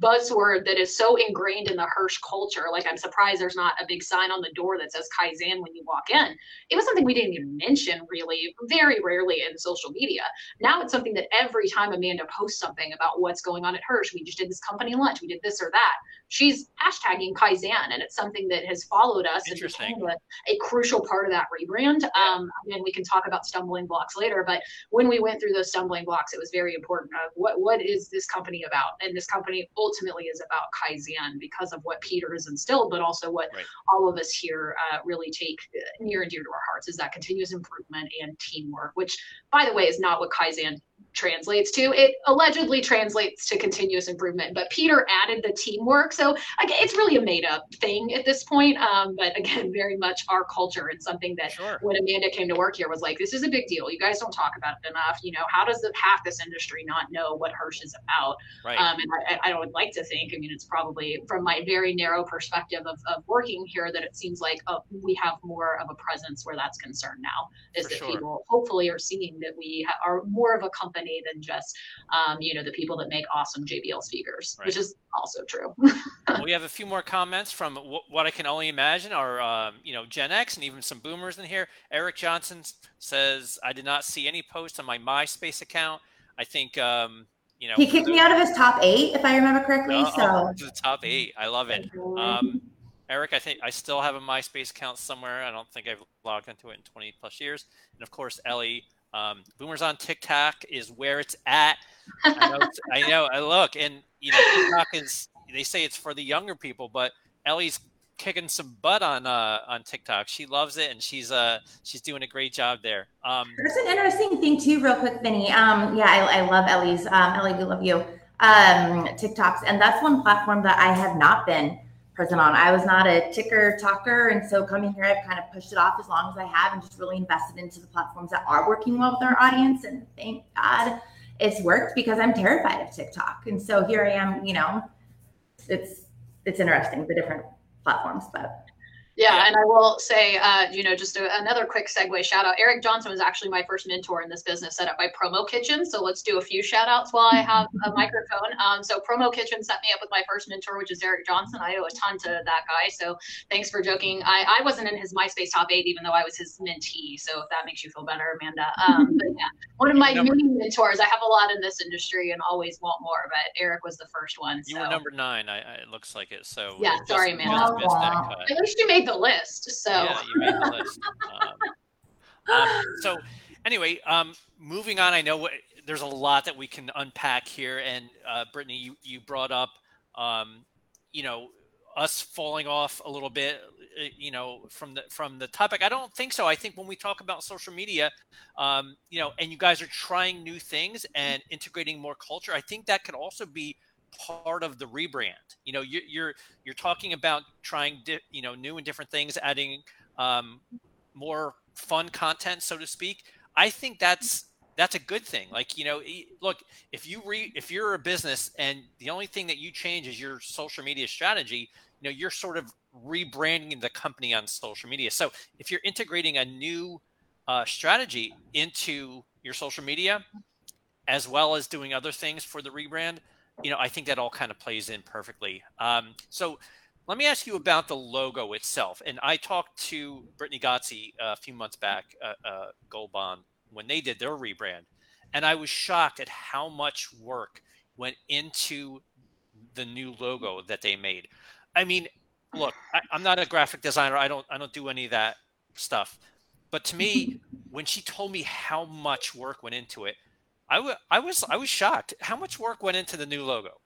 buzzword that is so ingrained in the Hirsch culture. Like, I'm surprised there's not a big sign on the door that says Kaizen when you walk in. It was something we didn't even mention really, very rarely in social media. Now it's something that every time Amanda posts something about what's going on at Hirsch, we just did this company lunch, we did this or that. She's hashtagging Kaizen, and it's something that has followed us and became a, a, crucial part of that rebrand. Yeah. Um, and we can talk about stumbling blocks later, but when we went through those stumbling blocks, it was very important of what what is this company about? And this company ultimately is about Kaizen because of what Peter has instilled, but also what right. all of us here uh, really take uh, near and dear to our hearts is that continuous improvement and teamwork, which, by the way, is not what Kaizen translates to. It allegedly translates to continuous improvement, but Peter added the teamwork. So again, it's really a made up thing at this point. Um, but again, very much our culture and something that sure. when Amanda came to work here was like, this is a big deal. You guys don't talk about it enough. You know, how does the half this industry not know what Hirsch is about? Right. Um, and I, I would like to think, I mean, it's probably from my very narrow perspective of, of working here that it seems like uh, we have more of a presence where that's concerned now is For that sure. people hopefully are seeing that we ha- are more of a company company than just um, you know the people that make awesome JBL speakers, right. which is also true. we have a few more comments from w- what I can only imagine are um, you know Gen X and even some boomers in here. Eric Johnson says, "I did not see any posts on my MySpace account. I think." Um, you know, he kicked me out of his top eight, if I remember correctly. Uh, so the top eight, I love it. Um, Eric, I think I still have a MySpace account somewhere. I don't think I've logged into it in 20 plus years. And of course, Ellie um, Boomers on TikTok is where it's at. I know, I know. I look, and you know, TikTok is. They say it's for the younger people, but Ellie's kicking some butt on uh, on TikTok. She loves it, and she's uh she's doing a great job there. Um, There's an interesting thing too, real quick, Vinny. Um, yeah, I, I love Ellie's. Um, Ellie, we love you. Um, TikToks, and that's one platform that I have not been present on. I was not a ticker talker. And so coming here, I've kind of pushed it off as long as I have and just really invested into the platforms that are working well with our audience. And thank God it's worked because I'm terrified of TikTok. And so here I am, you know, it's it's interesting, the different platforms, but yeah, and I will say, uh, you know, just a, another quick segue shout out. Eric Johnson was actually my first mentor in this business set up by Promo Kitchen. So let's do a few shout outs while I have a microphone. Um, so Promo Kitchen set me up with my first mentor, which is Eric Johnson. I owe a ton to that guy. So thanks for joking. I, I wasn't in his MySpace top eight, even though I was his mentee. So if that makes you feel better, Amanda. Um, but yeah, one of my many mentors. I have a lot in this industry and always want more, but Eric was the first one. You were number nine. I, I, it looks like it. So yeah, sorry, Amanda. At least you made the list. So yeah, you made the list. Um, um, so anyway, um, moving on. I know what, there's a lot that we can unpack here, and uh, Brittany, you you brought up, um, you know, us falling off a little bit, uh, you know, from the from the topic. I don't think so. I think when we talk about social media, um, you know, and you guys are trying new things and integrating more culture, I think that could also be part of the rebrand. You know, you, you're you're talking about trying, di- you know, new and different things, adding um, more fun content, so to speak. I think that's that's a good thing. Like, you know, look, if you re if you're a business and the only thing that you change is your social media strategy, you know, you're sort of rebranding the company on social media. So if you're integrating a new uh, strategy into your social media, as well as doing other things for the rebrand, you know, I think that all kind of plays in perfectly. Um, so let me ask you about the logo itself. And I talked to Brittany Gotzi a few months back, uh, uh, Gold Bond, when they did their rebrand. And I was shocked at how much work went into the new logo that they made. I mean, look, I, I'm not a graphic designer. I don't I don't do any of that stuff. But to me, when she told me how much work went into it, I, w- I was I was shocked. How much work went into the new logo?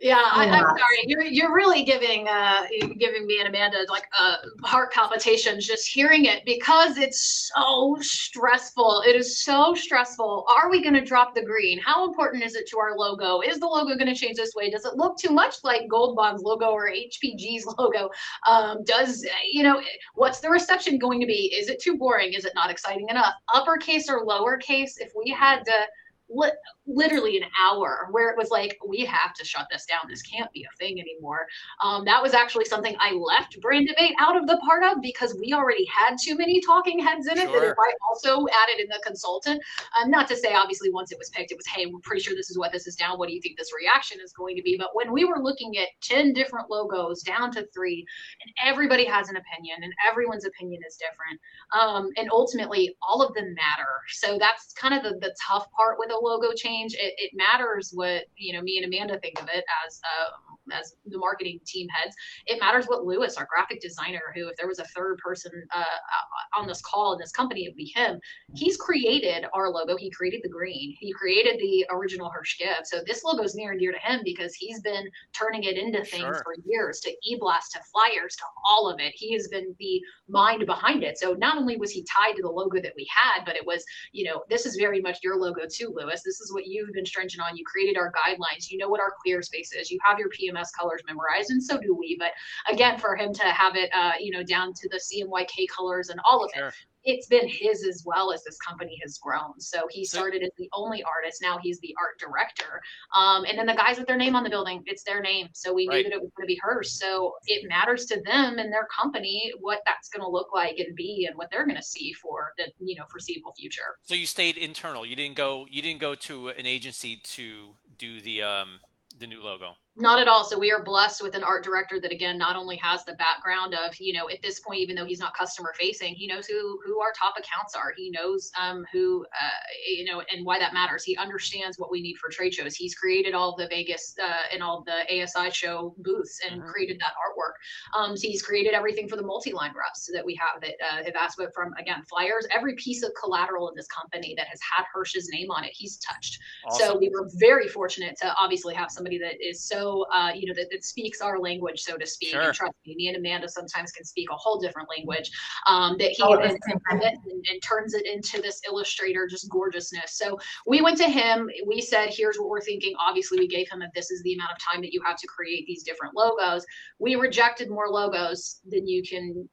Yeah, I, am sorry. You're you're really giving uh giving me and Amanda like uh heart palpitations just hearing it because it's so stressful. It is so stressful. Are we going to drop the green? How important is it to our logo? Is the logo going to change this way? Does it look too much like Gold Bond's logo or HPG's logo? Um, does you know what's the reception going to be? Is it too boring? Is it not exciting enough? Uppercase or lowercase? If we had to li- literally an hour where it was like, we have to shut this down. This can't be a thing anymore. Um, that was actually something I left Brandivate out of the part of because we already had too many talking heads in it sure. that if I also added in the consultant, um, not to say obviously once it was picked, it was, hey, we're pretty sure this is what this is down. What do you think this reaction is going to be? But when we were looking at 10 different logos down to three, and everybody has an opinion and everyone's opinion is different. Um, and ultimately, all of them matter. So that's kind of the, the tough part with logo change, it, it matters what you know me and Amanda think of it as uh, as the marketing team heads. It matters what Lewis, our graphic designer, who if there was a third person uh, uh, on this call in this company, it would be him. He's created our logo. He created the green. He created the original Hirsch gift. So this logo is near and dear to him because he's been turning it into things sure. for years, to e-blast, to flyers, to all of it. He has been the mind behind it. So not only was he tied to the logo that we had, but it was, you know, this is very much your logo too, Lewis. This is what you've been stringent on. You created our guidelines. You know what our clear space is. You have your PM CMS colors memorized, and so do we. But again, for him to have it, uh, you know, down to the CMYK colors and all of sure. it, it's been his as well as this company has grown. So he started as the only artist. Now he's the art director. Um, and then the guys with their name on the building, it's their name. So we right. knew that it was going to be Hirsch. So it matters to them and their company what that's going to look like and be and what they're going to see for the you know foreseeable future. So you stayed internal. You didn't go. You didn't go to an agency to do the um the new logo. Not at all. So we are blessed with an art director that again not only has the background of you know at this point even though he's not customer facing he knows who who our top accounts are. He knows um, who uh, you know and why that matters. He understands what we need for trade shows. He's created all the Vegas uh, and all the ASI show booths and mm-hmm. created that artwork. Um, so he's created everything for the multi-line reps that we have that uh, have asked for from again flyers. Every piece of collateral in this company that has had Hirsch's name on it, he's touched. Awesome. So we were very fortunate to obviously have somebody that is so uh, you know, that, that speaks our language, so to speak. Sure. And trust me, me and Amanda sometimes can speak a whole different language. Um, that he oh, and, and, and, turns it into this illustrator, just gorgeousness. So we went to him. We said, "Here's what we're thinking." Obviously, we gave him that this is the amount of time that you have to create these different logos. We rejected more logos than you can.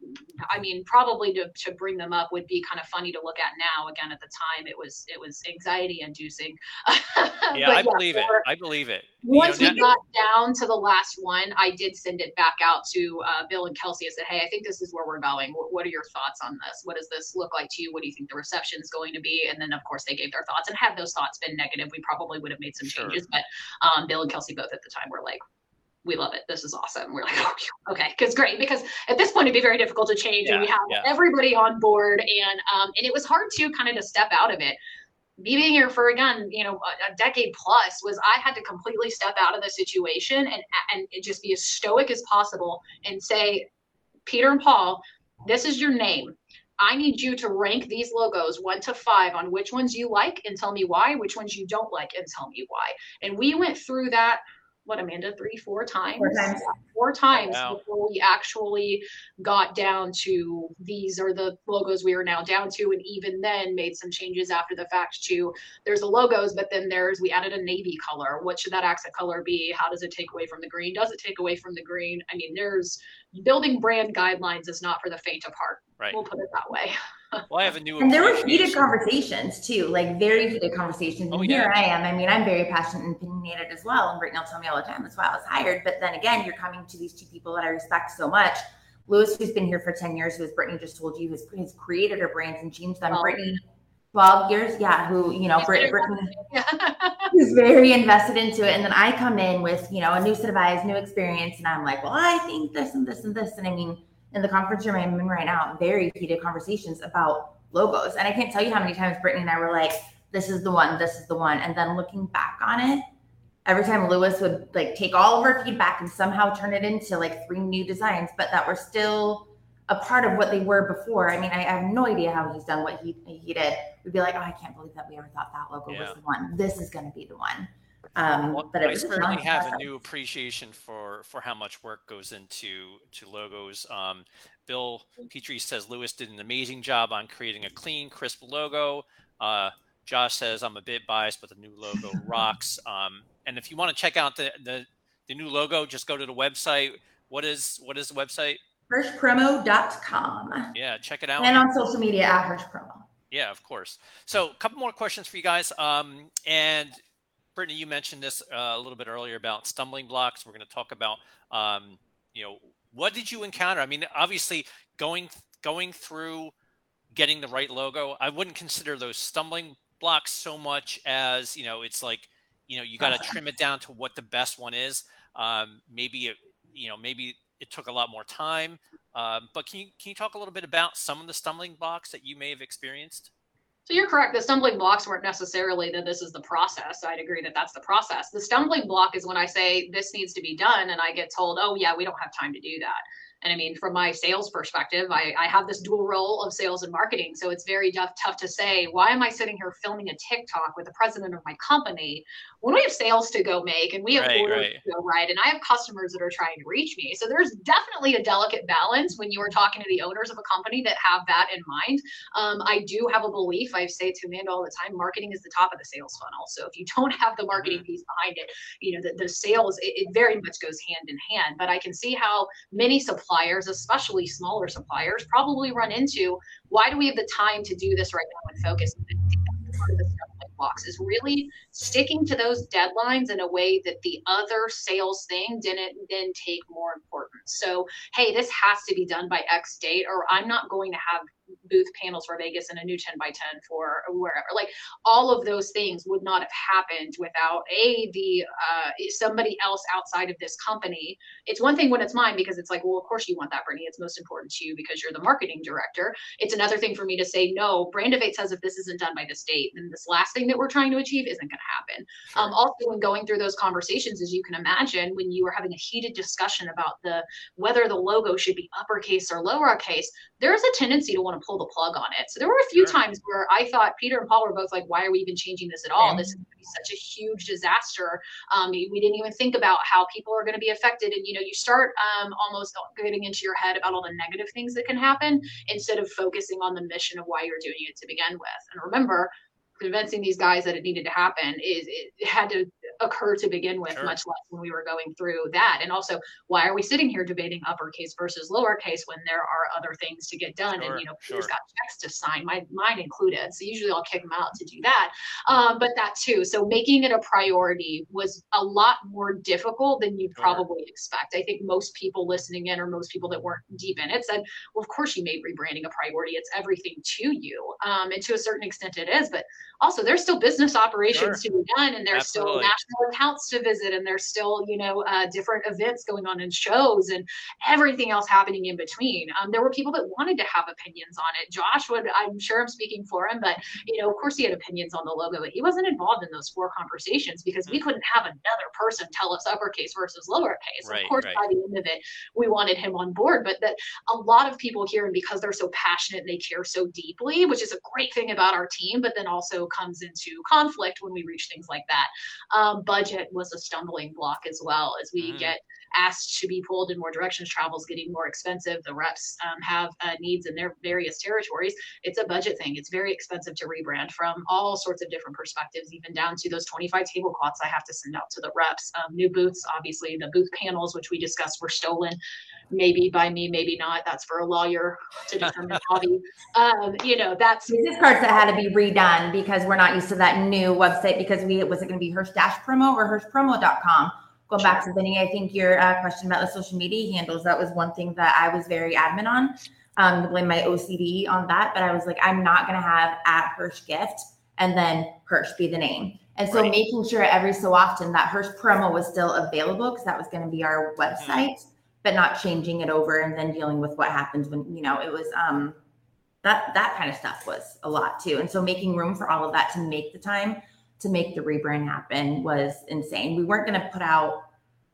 I mean, probably to to bring them up would be kind of funny to look at now. Again, at the time, it was it was anxiety inducing. yeah, I believe it. I believe it. Once you know, we got down to the last one, I did send it back out to uh, Bill and Kelsey. I said, "Hey, I think this is where we're going. What, what, are your thoughts on this? What does this look like to you? What do you think the reception is going to be?" And then, of course, they gave their thoughts. And had those thoughts been negative, we probably would have made some sure. changes. But um, Bill and Kelsey both at the time were like, we love it. This is awesome. We're like, oh, okay, because great. Because at this point, it'd be very difficult to change, yeah, and we have yeah. everybody on board, and um, and it was hard to kind of to step out of it me being here for again, you know, a, a, decade plus was I had to completely step out of the situation and and just be as stoic as possible and say, Peter and Paul, this is your name. I need you to rank these logos one to five on which ones you like and tell me why, which ones you don't like and tell me why. And we went through that what Amanda three four times? Four times, four times wow. before we actually got down to these are the logos we are now down to and even then made some changes after the fact to there's the logos but then there's we added a navy color. What should that accent color be? How does it take away from the green? Does it take away from the green? I mean there's building brand guidelines is not for the faint of heart. Right. We'll put it that way well, I have a new. And there were heated conversations too, like very heated conversations. Oh, and yeah. here I am. I mean, I'm very passionate and opinionated as well. And Brittany will tell me all the time. That's why I was hired. But then again, you're coming to these two people that I respect so much. Lewis, who's been here for 10 years, who as Brittany just told you, has, has created her brands and changed them. Oh. Brittany, 12 years, yeah, who, you know, Brittany, who's very invested into it. And then I come in with, you know, a new set of eyes, new experience. And I'm like, well, I think this and this and this. And I mean, in the conference room I'm in right now, very heated conversations about logos. And I can't tell you how many times Brittany and I were like, this is the one, this is the one. And then looking back on it, every time Lewis would like take all of our feedback and somehow turn it into like three new designs, but that were still a part of what they were before. I mean, I, have no idea how he's done what he he did. We'd be like, oh, I can't believe that we ever thought that logo yeah. was the one. This is going to be the one. Um, well, but I certainly have a new appreciation for for how much work goes into to logos. Um, Bill Petrie says Lewis did an amazing job on creating a clean, crisp logo. Uh, Josh says I'm a bit biased, but the new logo rocks. Um, and if you want to check out the, the the new logo, just go to the website. What is what is the website? Hirschpromo.com. Yeah, check it out. And on social media at Hirschpromo. Yeah, of course. So, a couple more questions for you guys. Um, and Brittany, you mentioned this uh, a little bit earlier about stumbling blocks. We're going to talk about, um, you know, what did you encounter? I mean, obviously, going going through getting the right logo, I wouldn't consider those stumbling blocks so much as you know, it's like you know, you got to trim it down to what the best one is. Um, maybe it, you know, maybe it took a lot more time. Um, but can you can you talk a little bit about some of the stumbling blocks that you may have experienced? So you're correct. The stumbling blocks weren't necessarily that this is the process. I'd agree that that's the process. The stumbling block is when I say this needs to be done and I get told, oh, yeah, we don't have time to do that. And I mean, from my sales perspective, I, I have this dual role of sales and marketing. So it's very tough, tough to say, why am I sitting here filming a TikTok with the president of my company when we have sales to go make and we have right, orders right. to go right and I have customers that are trying to reach me. So there's definitely a delicate balance when you are talking to the owners of a company that have that in mind. Um, I do have a belief, I say to Amanda all the time, marketing is the top of the sales funnel. So if you don't have the marketing mm-hmm. piece behind it, you know, the, the sales, it, it very much goes hand in hand. But I can see how many suppliers, especially smaller suppliers, probably run into why do we have the time to do this right now and focus? Part of the is really sticking to those deadlines in a way that the other sales thing didn't then take more importance. So, hey, this has to be done by X date, or I'm not going to have booth panels for Vegas and a new 10 by 10 for wherever. Like all of those things would not have happened without a the uh, somebody else outside of this company. It's one thing when it's mine because it's like, well, of course you want that, Brittany. It's most important to you because you're the marketing director. It's another thing for me to say, no, Brandivate says if this isn't done by this date, then this last thing that we're trying to achieve isn't going to happen. Sure. Um, also, when going through those conversations, as you can imagine, when you are having a heated discussion about the whether the logo should be uppercase or lowercase, there's a tendency to want to pull the plug on it. So there were a few sure. times where I thought Peter and Paul were both like, why are we even changing this at all? This is such a huge disaster. Um, we didn't even think about how people are going to be affected. And, you know, you start um, almost getting into your head about all the negative things that can happen instead of focusing on the mission of why you're doing it to begin with. And remember, convincing these guys that it needed to happen is it had to occur to begin with, sure. much less when we were going through that. And also, why are we sitting here debating uppercase versus lowercase when there are other things to get done? Sure. And you know, sure. has got checks to sign, my mine included. So usually I'll kick them out to do that. Um, but that too. So making it a priority was a lot more difficult than you'd probably expect. I think most people listening in, or most people that weren't deep in it, said, "Well, of course you made rebranding a priority. It's everything to you." Um, and to a certain extent, it is. But also, there's still business operations to be done, and there's Absolutely. still national accounts to visit and there's still you know uh, different events going on and shows and everything else happening in between um, there were people that wanted to have opinions on it josh would i'm sure i'm speaking for him but you know of course he had opinions on the logo but he wasn't involved in those four conversations because we mm. couldn't have another person tell us uppercase versus lowercase right, of course right. by the end of it we wanted him on board but that a lot of people here and because they're so passionate and they care so deeply which is a great thing about our team but then also comes into conflict when we reach things like that. Um, budget was a stumbling block as well as we mm. get asked to be pulled in more directions travel's getting more expensive the reps um, have uh, needs in their various territories. It's a budget thing. It's very expensive to rebrand from all sorts of different perspectives even down to those 25 tablecloths i have to send out to the reps. Um, new booths obviously the booth panels which we discussed were stolen maybe by me, maybe not. That's for a lawyer to determine. Bobby, um, you know, that's business cards that had to be redone because we're not used to that new website. Because we was it going to be Hirsch Dash Promo or HirschPromo.com? Going back to Vinny, I think your uh, question about the social media handles that was one thing that I was very adamant on. Um, blame my OCD on that, but I was like, I'm not going to have at Hirsch Gift and then Hirsch be the name. And so right. making sure every so often that Hirsch promo was still available because that was going to be our mm-hmm. But not changing it over and then dealing with what happens when you know it was um that that kind of stuff was a lot too and so making room for all of that to make the time to make the rebrand happen was insane we weren't going to put out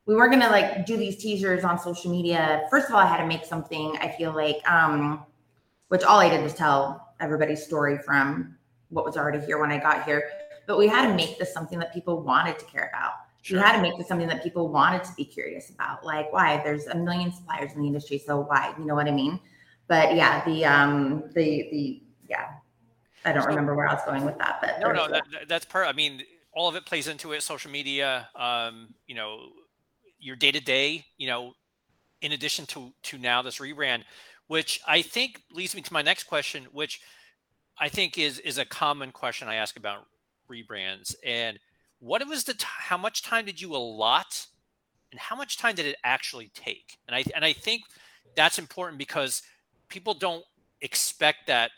we weren't gonna like do these teasers on social media. First of all, I had to make something. I feel like, um, which all I did was tell everybody's story from what was already here when I got here. But we had to make this something that people wanted to care about. Sure. We had to make this something that people wanted to be curious about. Like, why? There's a million suppliers in the industry, so why? You know what I mean? But yeah, the um, the the yeah, I don't so, remember where I was going with that. But no, no, that, that's part. I mean, all of it plays into it. Social media, um, you know, your day to day, you know, in addition to to now this rebrand, which I think leads me to my next question, which I think is is a common question I ask about rebrands. And what was the t- how much time did you allot, and how much time did it actually take? And I and I think that's important because people don't expect that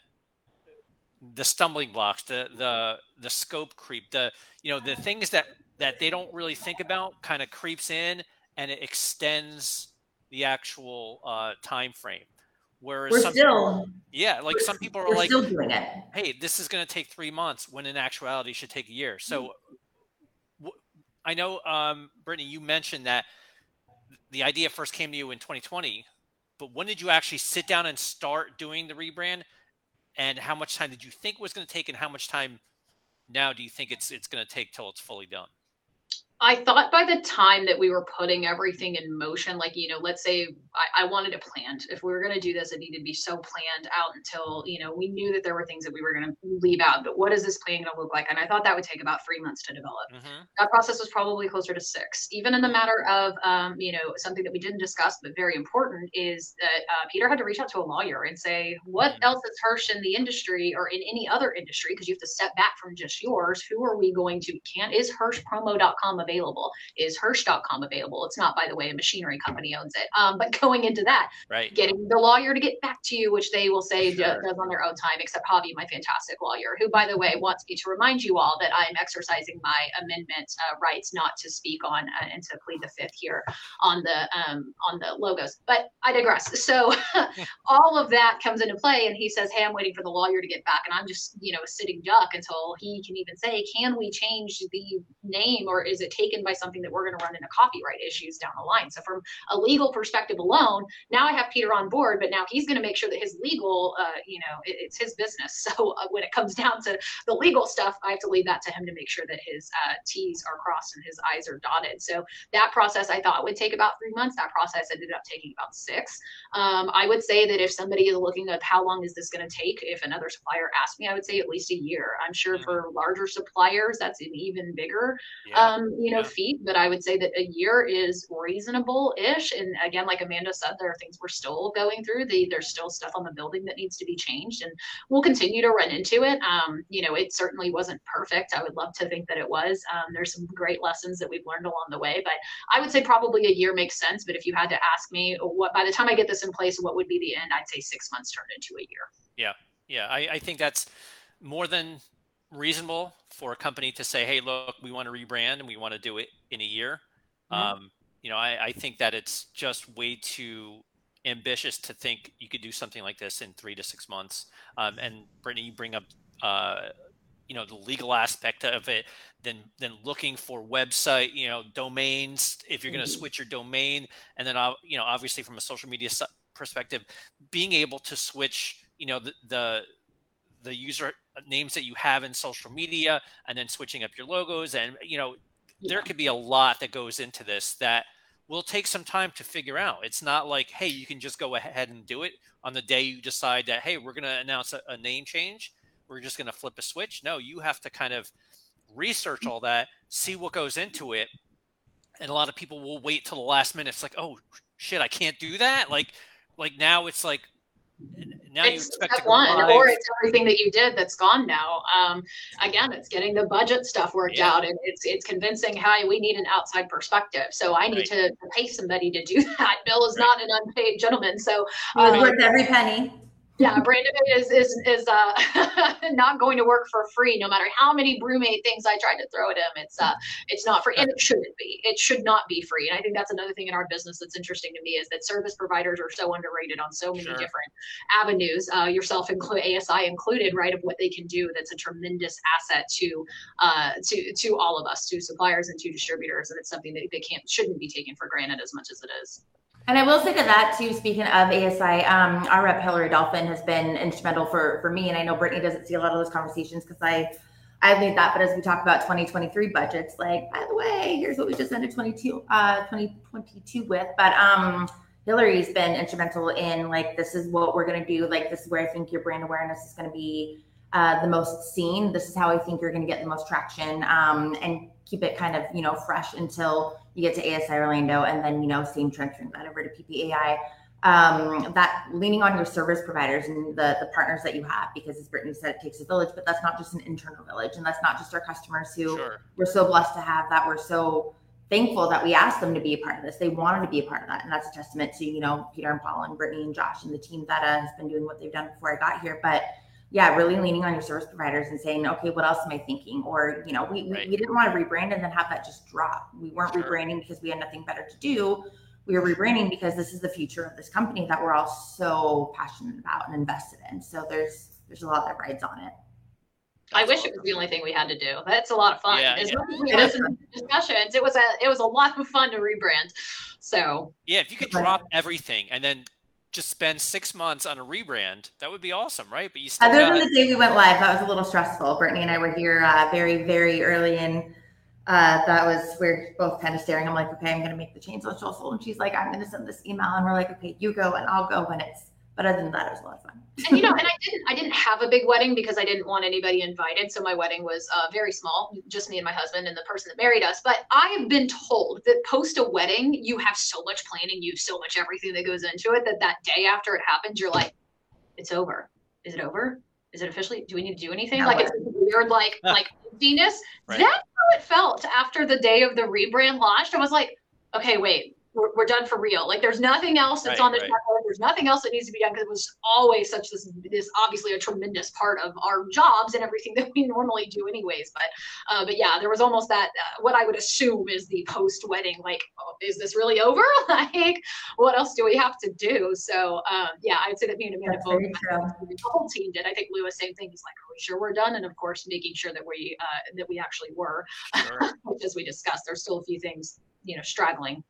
the stumbling blocks, the the the scope creep, the you know the things that that they don't really think about kind of creeps in and it extends the actual uh, time frame. Whereas we're some still, people, yeah, like some people are like, still doing it. Hey, this is going to take three months when in actuality should take a year. So I know, um, Brittany, you mentioned that the idea first came to you in 2020, but when did you actually sit down and start doing the rebrand? And how much time did you think was going to take, and how much time now do you think it's it's going to take till it's fully done? I thought by the time that we were putting everything in motion, like, you know, let's say I, I wanted it planned. If we were going to do this, it needed to be so planned out until, you know, we knew that there were things that we were going to leave out. But what is this plan going to look like? And I thought that would take about three months to develop. Mm-hmm. That process was probably closer to six. Even in the matter of, um, you know, something that we didn't discuss, but very important is that uh, Peter had to reach out to a lawyer and say, what mm-hmm. else is Hirsch in the industry or in any other industry? Because you have to step back from just yours. Who are we going to, can, is HirschPromo.com available? Is Hirsch.com available? It's not, by the way, a machinery company owns it. Um, but going into that, right. getting the lawyer to get back to you, which they will say sure. does on their own time, except Javi, my fantastic lawyer, who, by the way, wants me to remind you all that I'm exercising my amendment uh, rights not to speak on uh, and to plead the fifth here on the um, on the logos. But I digress. So all of that comes into play, and he says, "Hey, I'm waiting for the lawyer to get back," and I'm just you know a sitting duck until he can even say, "Can we change the name, or is it taken by something that we're going to run into copyright issues down the line?" So from a legal perspective alone, now I have Peter on board, but now he's going to make sure that his legal, uh, you know, it, it's his business. So uh, when it comes down to the legal stuff, I have to leave that to him to make sure that his uh, T's are crossed and his I's are dotted. So that process I thought would take about three months. That process ended up taking about six. Um, I would say that if somebody is looking at how long is this going to take, if another supplier asked me, I would say at least a year. I'm sure mm-hmm. for larger suppliers, that's an even bigger, yeah. um, you know, yeah. feat. But I would say that a year is reasonable-ish. And again, like Amanda said, there are things we're still going through. The, there's still stuff on the building that needs to be changed, and we'll continue to run into it. Um, you know, it certainly wasn't perfect. I would love to think that it was. Um, there's some great lessons that we've learned along the way, but I would say probably a year makes sense. But if you had to ask me, what by the time I get this in place, what would be the end? I'd say six months turned into a year. Yeah, yeah, I, I think that's more than reasonable for a company to say, "Hey, look, we want to rebrand and we want to do it in a year." Mm-hmm. Um, you know, I, I think that it's just way too ambitious to think you could do something like this in three to six months. Um, and Brittany, you bring up, uh, you know, the legal aspect of it. Then, then looking for website, you know, domains. If you're going to mm-hmm. switch your domain, and then, you know, obviously from a social media perspective, being able to switch, you know, the, the the user names that you have in social media, and then switching up your logos, and you know, yeah. there could be a lot that goes into this that will take some time to figure out. It's not like, hey, you can just go ahead and do it on the day you decide that, hey, we're going to announce a, a, name change. We're just going to flip a switch. No, you have to kind of research all that, see what goes into it. And a lot of people will wait till the last minute. It's like, oh shit, I can't do that. Like, like now it's like, now it's you expect step one, or it's everything that you did that's gone now. Um, again, it's getting the budget stuff worked yeah. out, and it's it's convincing. Hey, we need an outside perspective, so I need right. to, to, pay somebody to do that. Bill is right. not an unpaid gentleman, so um, worth every penny. Yeah, Brandivate is is is uh, not going to work for free. No matter how many BrüMate things I tried to throw at him, it's uh, it's not free, and it shouldn't be. It should not be free. And I think that's another thing in our business that's interesting to me is that service providers are so underrated on so many sure. different avenues. Uh, yourself include ASI included, right? Of what they can do. That's a tremendous asset to uh, to to all of us, to suppliers and to distributors, and it's something that they can't shouldn't be taken for granted as much as it is. And I will say to that too, speaking of ASI, um, our rep Hillary Dolphin has been instrumental for for me. And I know Brittany doesn't see a lot of those conversations because I I lead that. But as we talk about 2023 budgets, like by the way, here's what we just ended 22 uh 2022 with. But um Hillary's been instrumental in like this is what we're gonna do. Like this is where I think your brand awareness is gonna be uh, the most seen. This is how I think you're gonna get the most traction. Um, and keep it kind of you know fresh until you get to ASI Orlando, and then you know same transferring that over to PPAI. Um, that leaning on your service providers and the the partners that you have, because as Brittany said, it takes a village, but that's not just an internal village, and that's not just our customers who sure. we're so blessed to have. That we're so thankful that we asked them to be a part of this. They wanted to be a part of that, and that's a testament to you know Peter and Paul and Brittany and Josh and the team that uh, has been doing what they've done before I got here, but yeah, really leaning on your service providers and saying, okay, what else am I thinking? Or, you know, we, right. we, we, didn't want to rebrand and then have that just drop. We weren't sure. rebranding because we had nothing better to do. We were rebranding because this is the future of this company that we're all so passionate about and invested in. So there's there's a lot that rides on it. I wish it was the only thing we had to do. That's a lot of fun. Yeah, as yeah. much as we listened discussions, it was a it was a lot of fun to rebrand. So yeah, if you could drop everything and then just spend six months on a rebrand, that would be awesome, right? But you still other than the day we went live, that was a little stressful. Brittany and I were here uh, very, very early, and uh, that was we're both kind of staring. I'm like, okay, I'm going to make the change on social, and she's like, I'm going to send this email, and we're like, okay, you go, and I'll go when it's but other than that, it was a lot of fun. and you know, and I didn't, I didn't have a big wedding because I didn't want anybody invited. So my wedding was uh, very small, just me and my husband and the person that married us. But I have been told that post a wedding, you have so much planning, you have so much everything that goes into it that that day after it happens, you're like, it's over. Is it over? Is it officially? Do we need to do anything? No, like it's weird, like like emptiness. Right. That's how it felt after the day of the rebrand launched. I was like, okay, wait, we're, we're done for real. Like there's nothing else that's right, on the right. checklist. There's nothing else that needs to be done because it was always such this this obviously a tremendous part of our jobs and everything that we normally do anyways. But uh, but yeah, there was almost that uh, what I would assume is the post wedding like oh, is this really over? like what else do we have to do? So um, yeah, I'd say that me and Amanda both the whole team did. I think Lewis same thing. He's like, are we sure we're done? And of course, making sure that we uh, that we actually were, sure. as we discussed. There's still a few things you know straggling.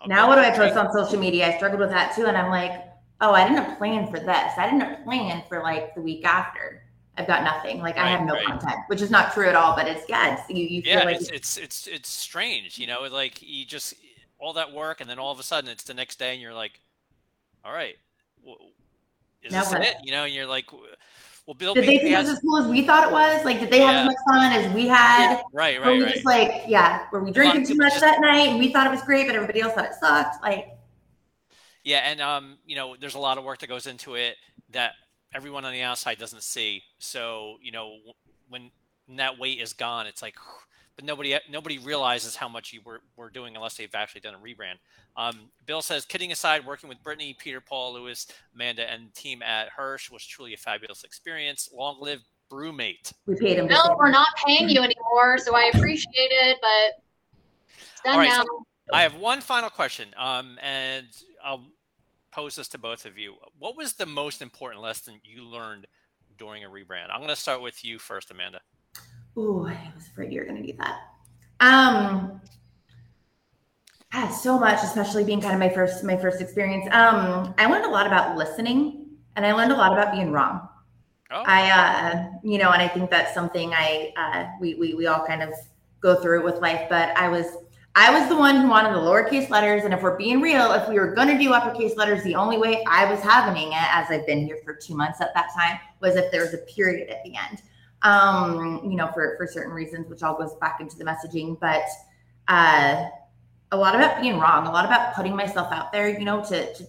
Okay. Now, what do I post on social media? I struggled with that too. And I'm like, oh, I didn't plan for this. I didn't plan for like the week after. I've got nothing. Like right, I have no right. content, which is not true at all. But it's yeah, it's you. you yeah, like it's, it's it's it's strange. You know, like you just all that work, and then all of a sudden it's the next day, and you're like, all right, is now this it? You know, and you're like, well, Bill. Did they think has, it was as cool as we thought it was? Like, did they yeah. have as much fun as we had? Yeah, right, right, were we right. Just like, yeah, were we drinking too much just, that night and we thought it was great, but everybody else thought it sucked? Like, yeah, and um, you know, there's a lot of work that goes into it that everyone on the outside doesn't see. So, you know, when that weight is gone, it's like but nobody nobody realizes how much you were, were doing unless they've actually done a rebrand. Um, Bill says, kidding aside, working with Brittany, Peter, Paul, Lewis, Amanda, and team at Hirsch was truly a fabulous experience. Long live Brewmate. We paid him. No, we're not paying you anymore, so I appreciate it, but it's done now. So I have one final question, um, and I'll pose this to both of you. What was the most important lesson you learned during a rebrand? I'm going to start with you first, Amanda. Oh, I was afraid you were going to do that. Um, yeah, so much, especially being kind of my first my first experience. Um, I learned a lot about listening, and I learned a lot about being wrong. Oh. I, uh, you know, and I think that's something I uh, we, we we all kind of go through with life. But I was I was the one who wanted the lowercase letters, and if we're being real, if we were going to do uppercase letters, the only way I was having it, as I've been here for two months at that time, was if there was a period at the end um, you know, for, for certain reasons, which all goes back into the messaging. But uh, a lot about being wrong, a lot about putting myself out there, you know, to, to,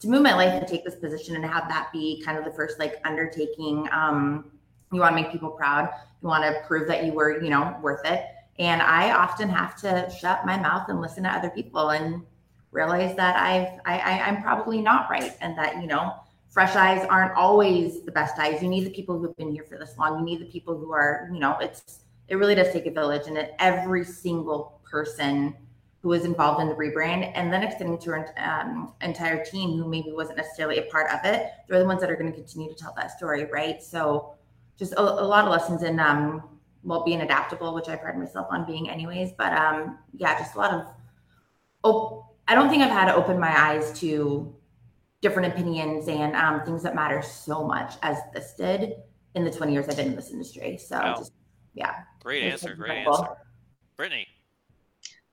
to move my life and take this position and have that be kind of the first like undertaking. Um, you want to make people proud. You want to prove that you were, you know, worth it. And I often have to shut my mouth and listen to other people and realize that I've, I, I I'm probably not right. And that, you know, fresh eyes aren't always the best eyes. You need the people who've been here for this long. You need the people who are, you know, it's it really does take a village, and it, every single person who was involved in the rebrand, and then extending to an um, entire team who maybe wasn't necessarily a part of it, they're the ones that are going to continue to tell that story, right? So, just a, a lot of lessons in um, well being adaptable, which I pride myself on being, anyways. But um, yeah, just a lot of. Oh, I don't think I've had to open my eyes to different opinions and um, things that matter so much as this did in the 20 years I've been in this industry. So, wow. just, yeah. Great answer. Great answer. Brittany.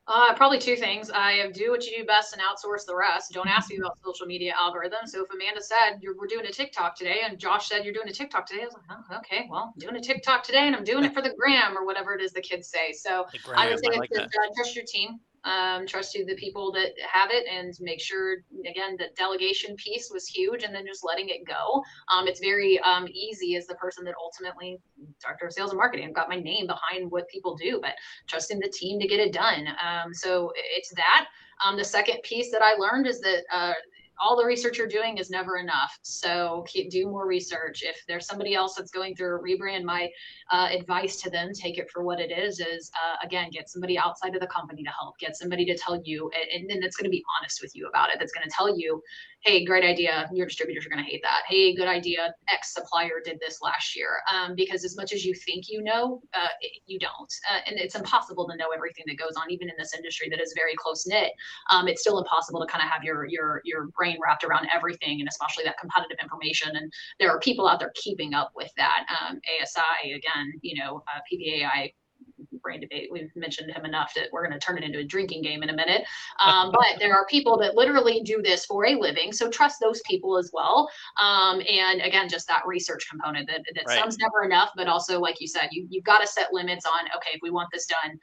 Uh, probably two things. I do what you do best and outsource the rest. Don't ask me about social media algorithms. So if Amanda said we're doing a TikTok today, and Josh said you're doing a TikTok today, I was like, oh, okay, well, I'm doing a TikTok today, and I'm doing it for the gram or whatever it is the kids say. So I would say I like it's, uh, trust your team um, trusting the people that have it and make sure again the delegation piece was huge and then just letting it go. Um, it's very um, easy as the person that ultimately director of sales and marketing got my name behind what people do but trusting the team to get it done. Um, so it's that. Um, the second piece that i learned is that uh, all the research you're doing is never enough. So do more research. If there's somebody else that's going through a rebrand, my uh, advice to them, take it for what it is, is uh, again, get somebody outside of the company to help, get somebody to tell you, and then that's going to be honest with you about it. That's going to tell you, hey, great idea. Your distributors are going to hate that. Hey, good idea. X supplier did this last year. Um, because as much as you think you know, uh, you don't. Uh, and it's impossible to know everything that goes on, even in this industry that is very close knit. Um, it's still impossible to kind of have your your your brain wrapped around everything, and especially that competitive information. And there are people out there keeping up with that. Um, ASI again, you know, uh, PPAI Brandivate. We've mentioned him enough that we're going to turn it into a drinking game in a minute. Um, but there are people that literally do this for a living. So trust those people as well. Um, and again, just that research component that, that right. sounds never enough, but also, like you said, you, you've got to set limits on, okay, if we want this done,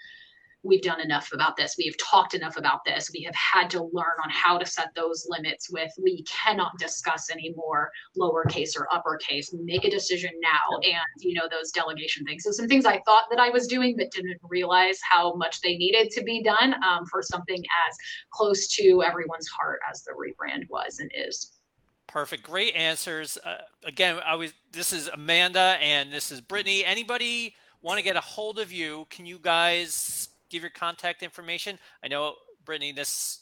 we've done enough about this. We've talked enough about this. We have had to learn on how to set those limits with we cannot discuss anymore lowercase or uppercase. Make a decision now. And, you know, those delegation things. So some things I thought that I was doing but didn't realize how much they needed to be done um, for something as close to everyone's heart as the rebrand was and is. Perfect. Great answers. Uh, again, I was, this is Amanda and this is Brittany. Anybody want to get a hold of you? Can you guys give your contact information? I know, Brittany, this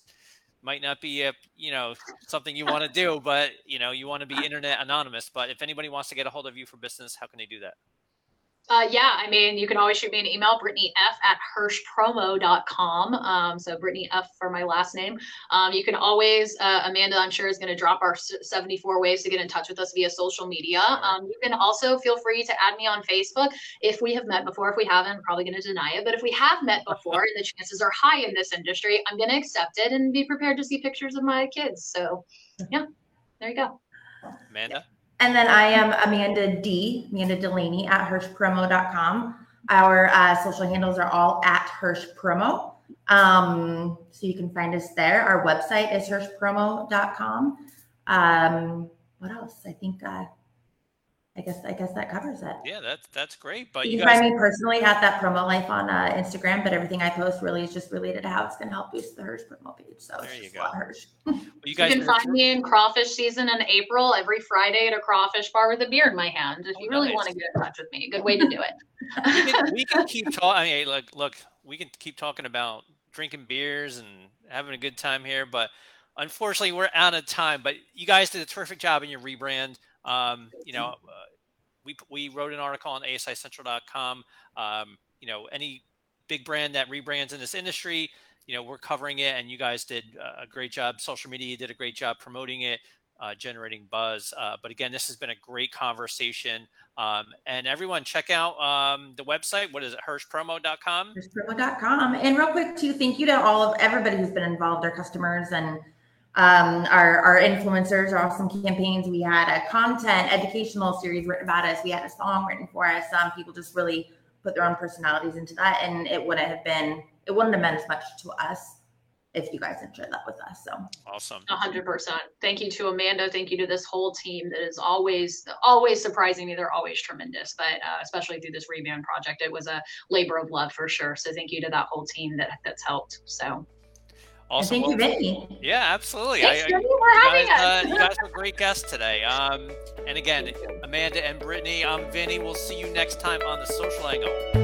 might not be a you know something you want to do, but you know you want to be internet anonymous. But if anybody wants to get a hold of you for business, how can they do that? Uh, yeah, I mean, you can always shoot me an email, Brittany F at hirschpromo.com. Um, so Brittany F for my last name. Um, you can always, uh, Amanda, I'm sure is going to drop our 74 ways to get in touch with us via social media. Um, you can also feel free to add me on Facebook. If we have met before, if we haven't, I'm probably going to deny it. But if we have met before and the chances are high in this industry, I'm going to accept it and be prepared to see pictures of my kids. So yeah, there you go. Amanda? And then I am Amanda D, Amanda Delaney at hirschpromo.com. Our uh, social handles are all at hirschpromo. Um, so you can find us there. Our website is hirschpromo.com. Um, what else? I think uh, I guess I guess that covers it. Yeah, that's that's great. But you, you can guys... find me personally at that promo life on uh, Instagram, but everything I post really is just related to how it's going to help boost the Hirsch promo page. So there you go. Hirsch. well, you, guys you can find me in crawfish season in April every Friday at a crawfish bar with a beer in my hand. If oh, you really nice. want to get in touch with me, good way to do it. we, can, we, can, keep talking. I mean, look, look, we can keep talking about drinking beers and having a good time here, but unfortunately, we're out of time. But you guys did a terrific job in your rebrand. Um, you know, uh, we we wrote an article on ASICentral.com. Um, you know, any big brand that rebrands in this industry, you know, we're covering it, and you guys did a great job. Social media did a great job promoting it. Uh, generating buzz. Uh, but again, this has been a great conversation. Um, and everyone, check out um, the website. What is it? Hirschpromo.com. Hirschpromo.com. And real quick, too, thank you to all of everybody who's been involved, our customers and um, our, our influencers, our awesome campaigns. We had a content educational series written about us. We had a song written for us. Some people just really put their own personalities into that, and it wouldn't have been, it wouldn't have meant as much to us if you guys enjoyed that with us. So awesome. Hundred percent. Thank you to Amanda. Thank you to this whole team that is always, always surprising me. They're always tremendous, but uh, especially through this rebrand project, it was a labor of love for sure. So thank you to that whole team that that's helped. So Awesome. Thank you, Vinny. Yeah, absolutely. Thanks, I, Vinny, for having guys, us. Uh, you guys were great guests today. Um, and again, Amanda and Brittany, I'm Vinny. We'll see you next time on the Social Angle.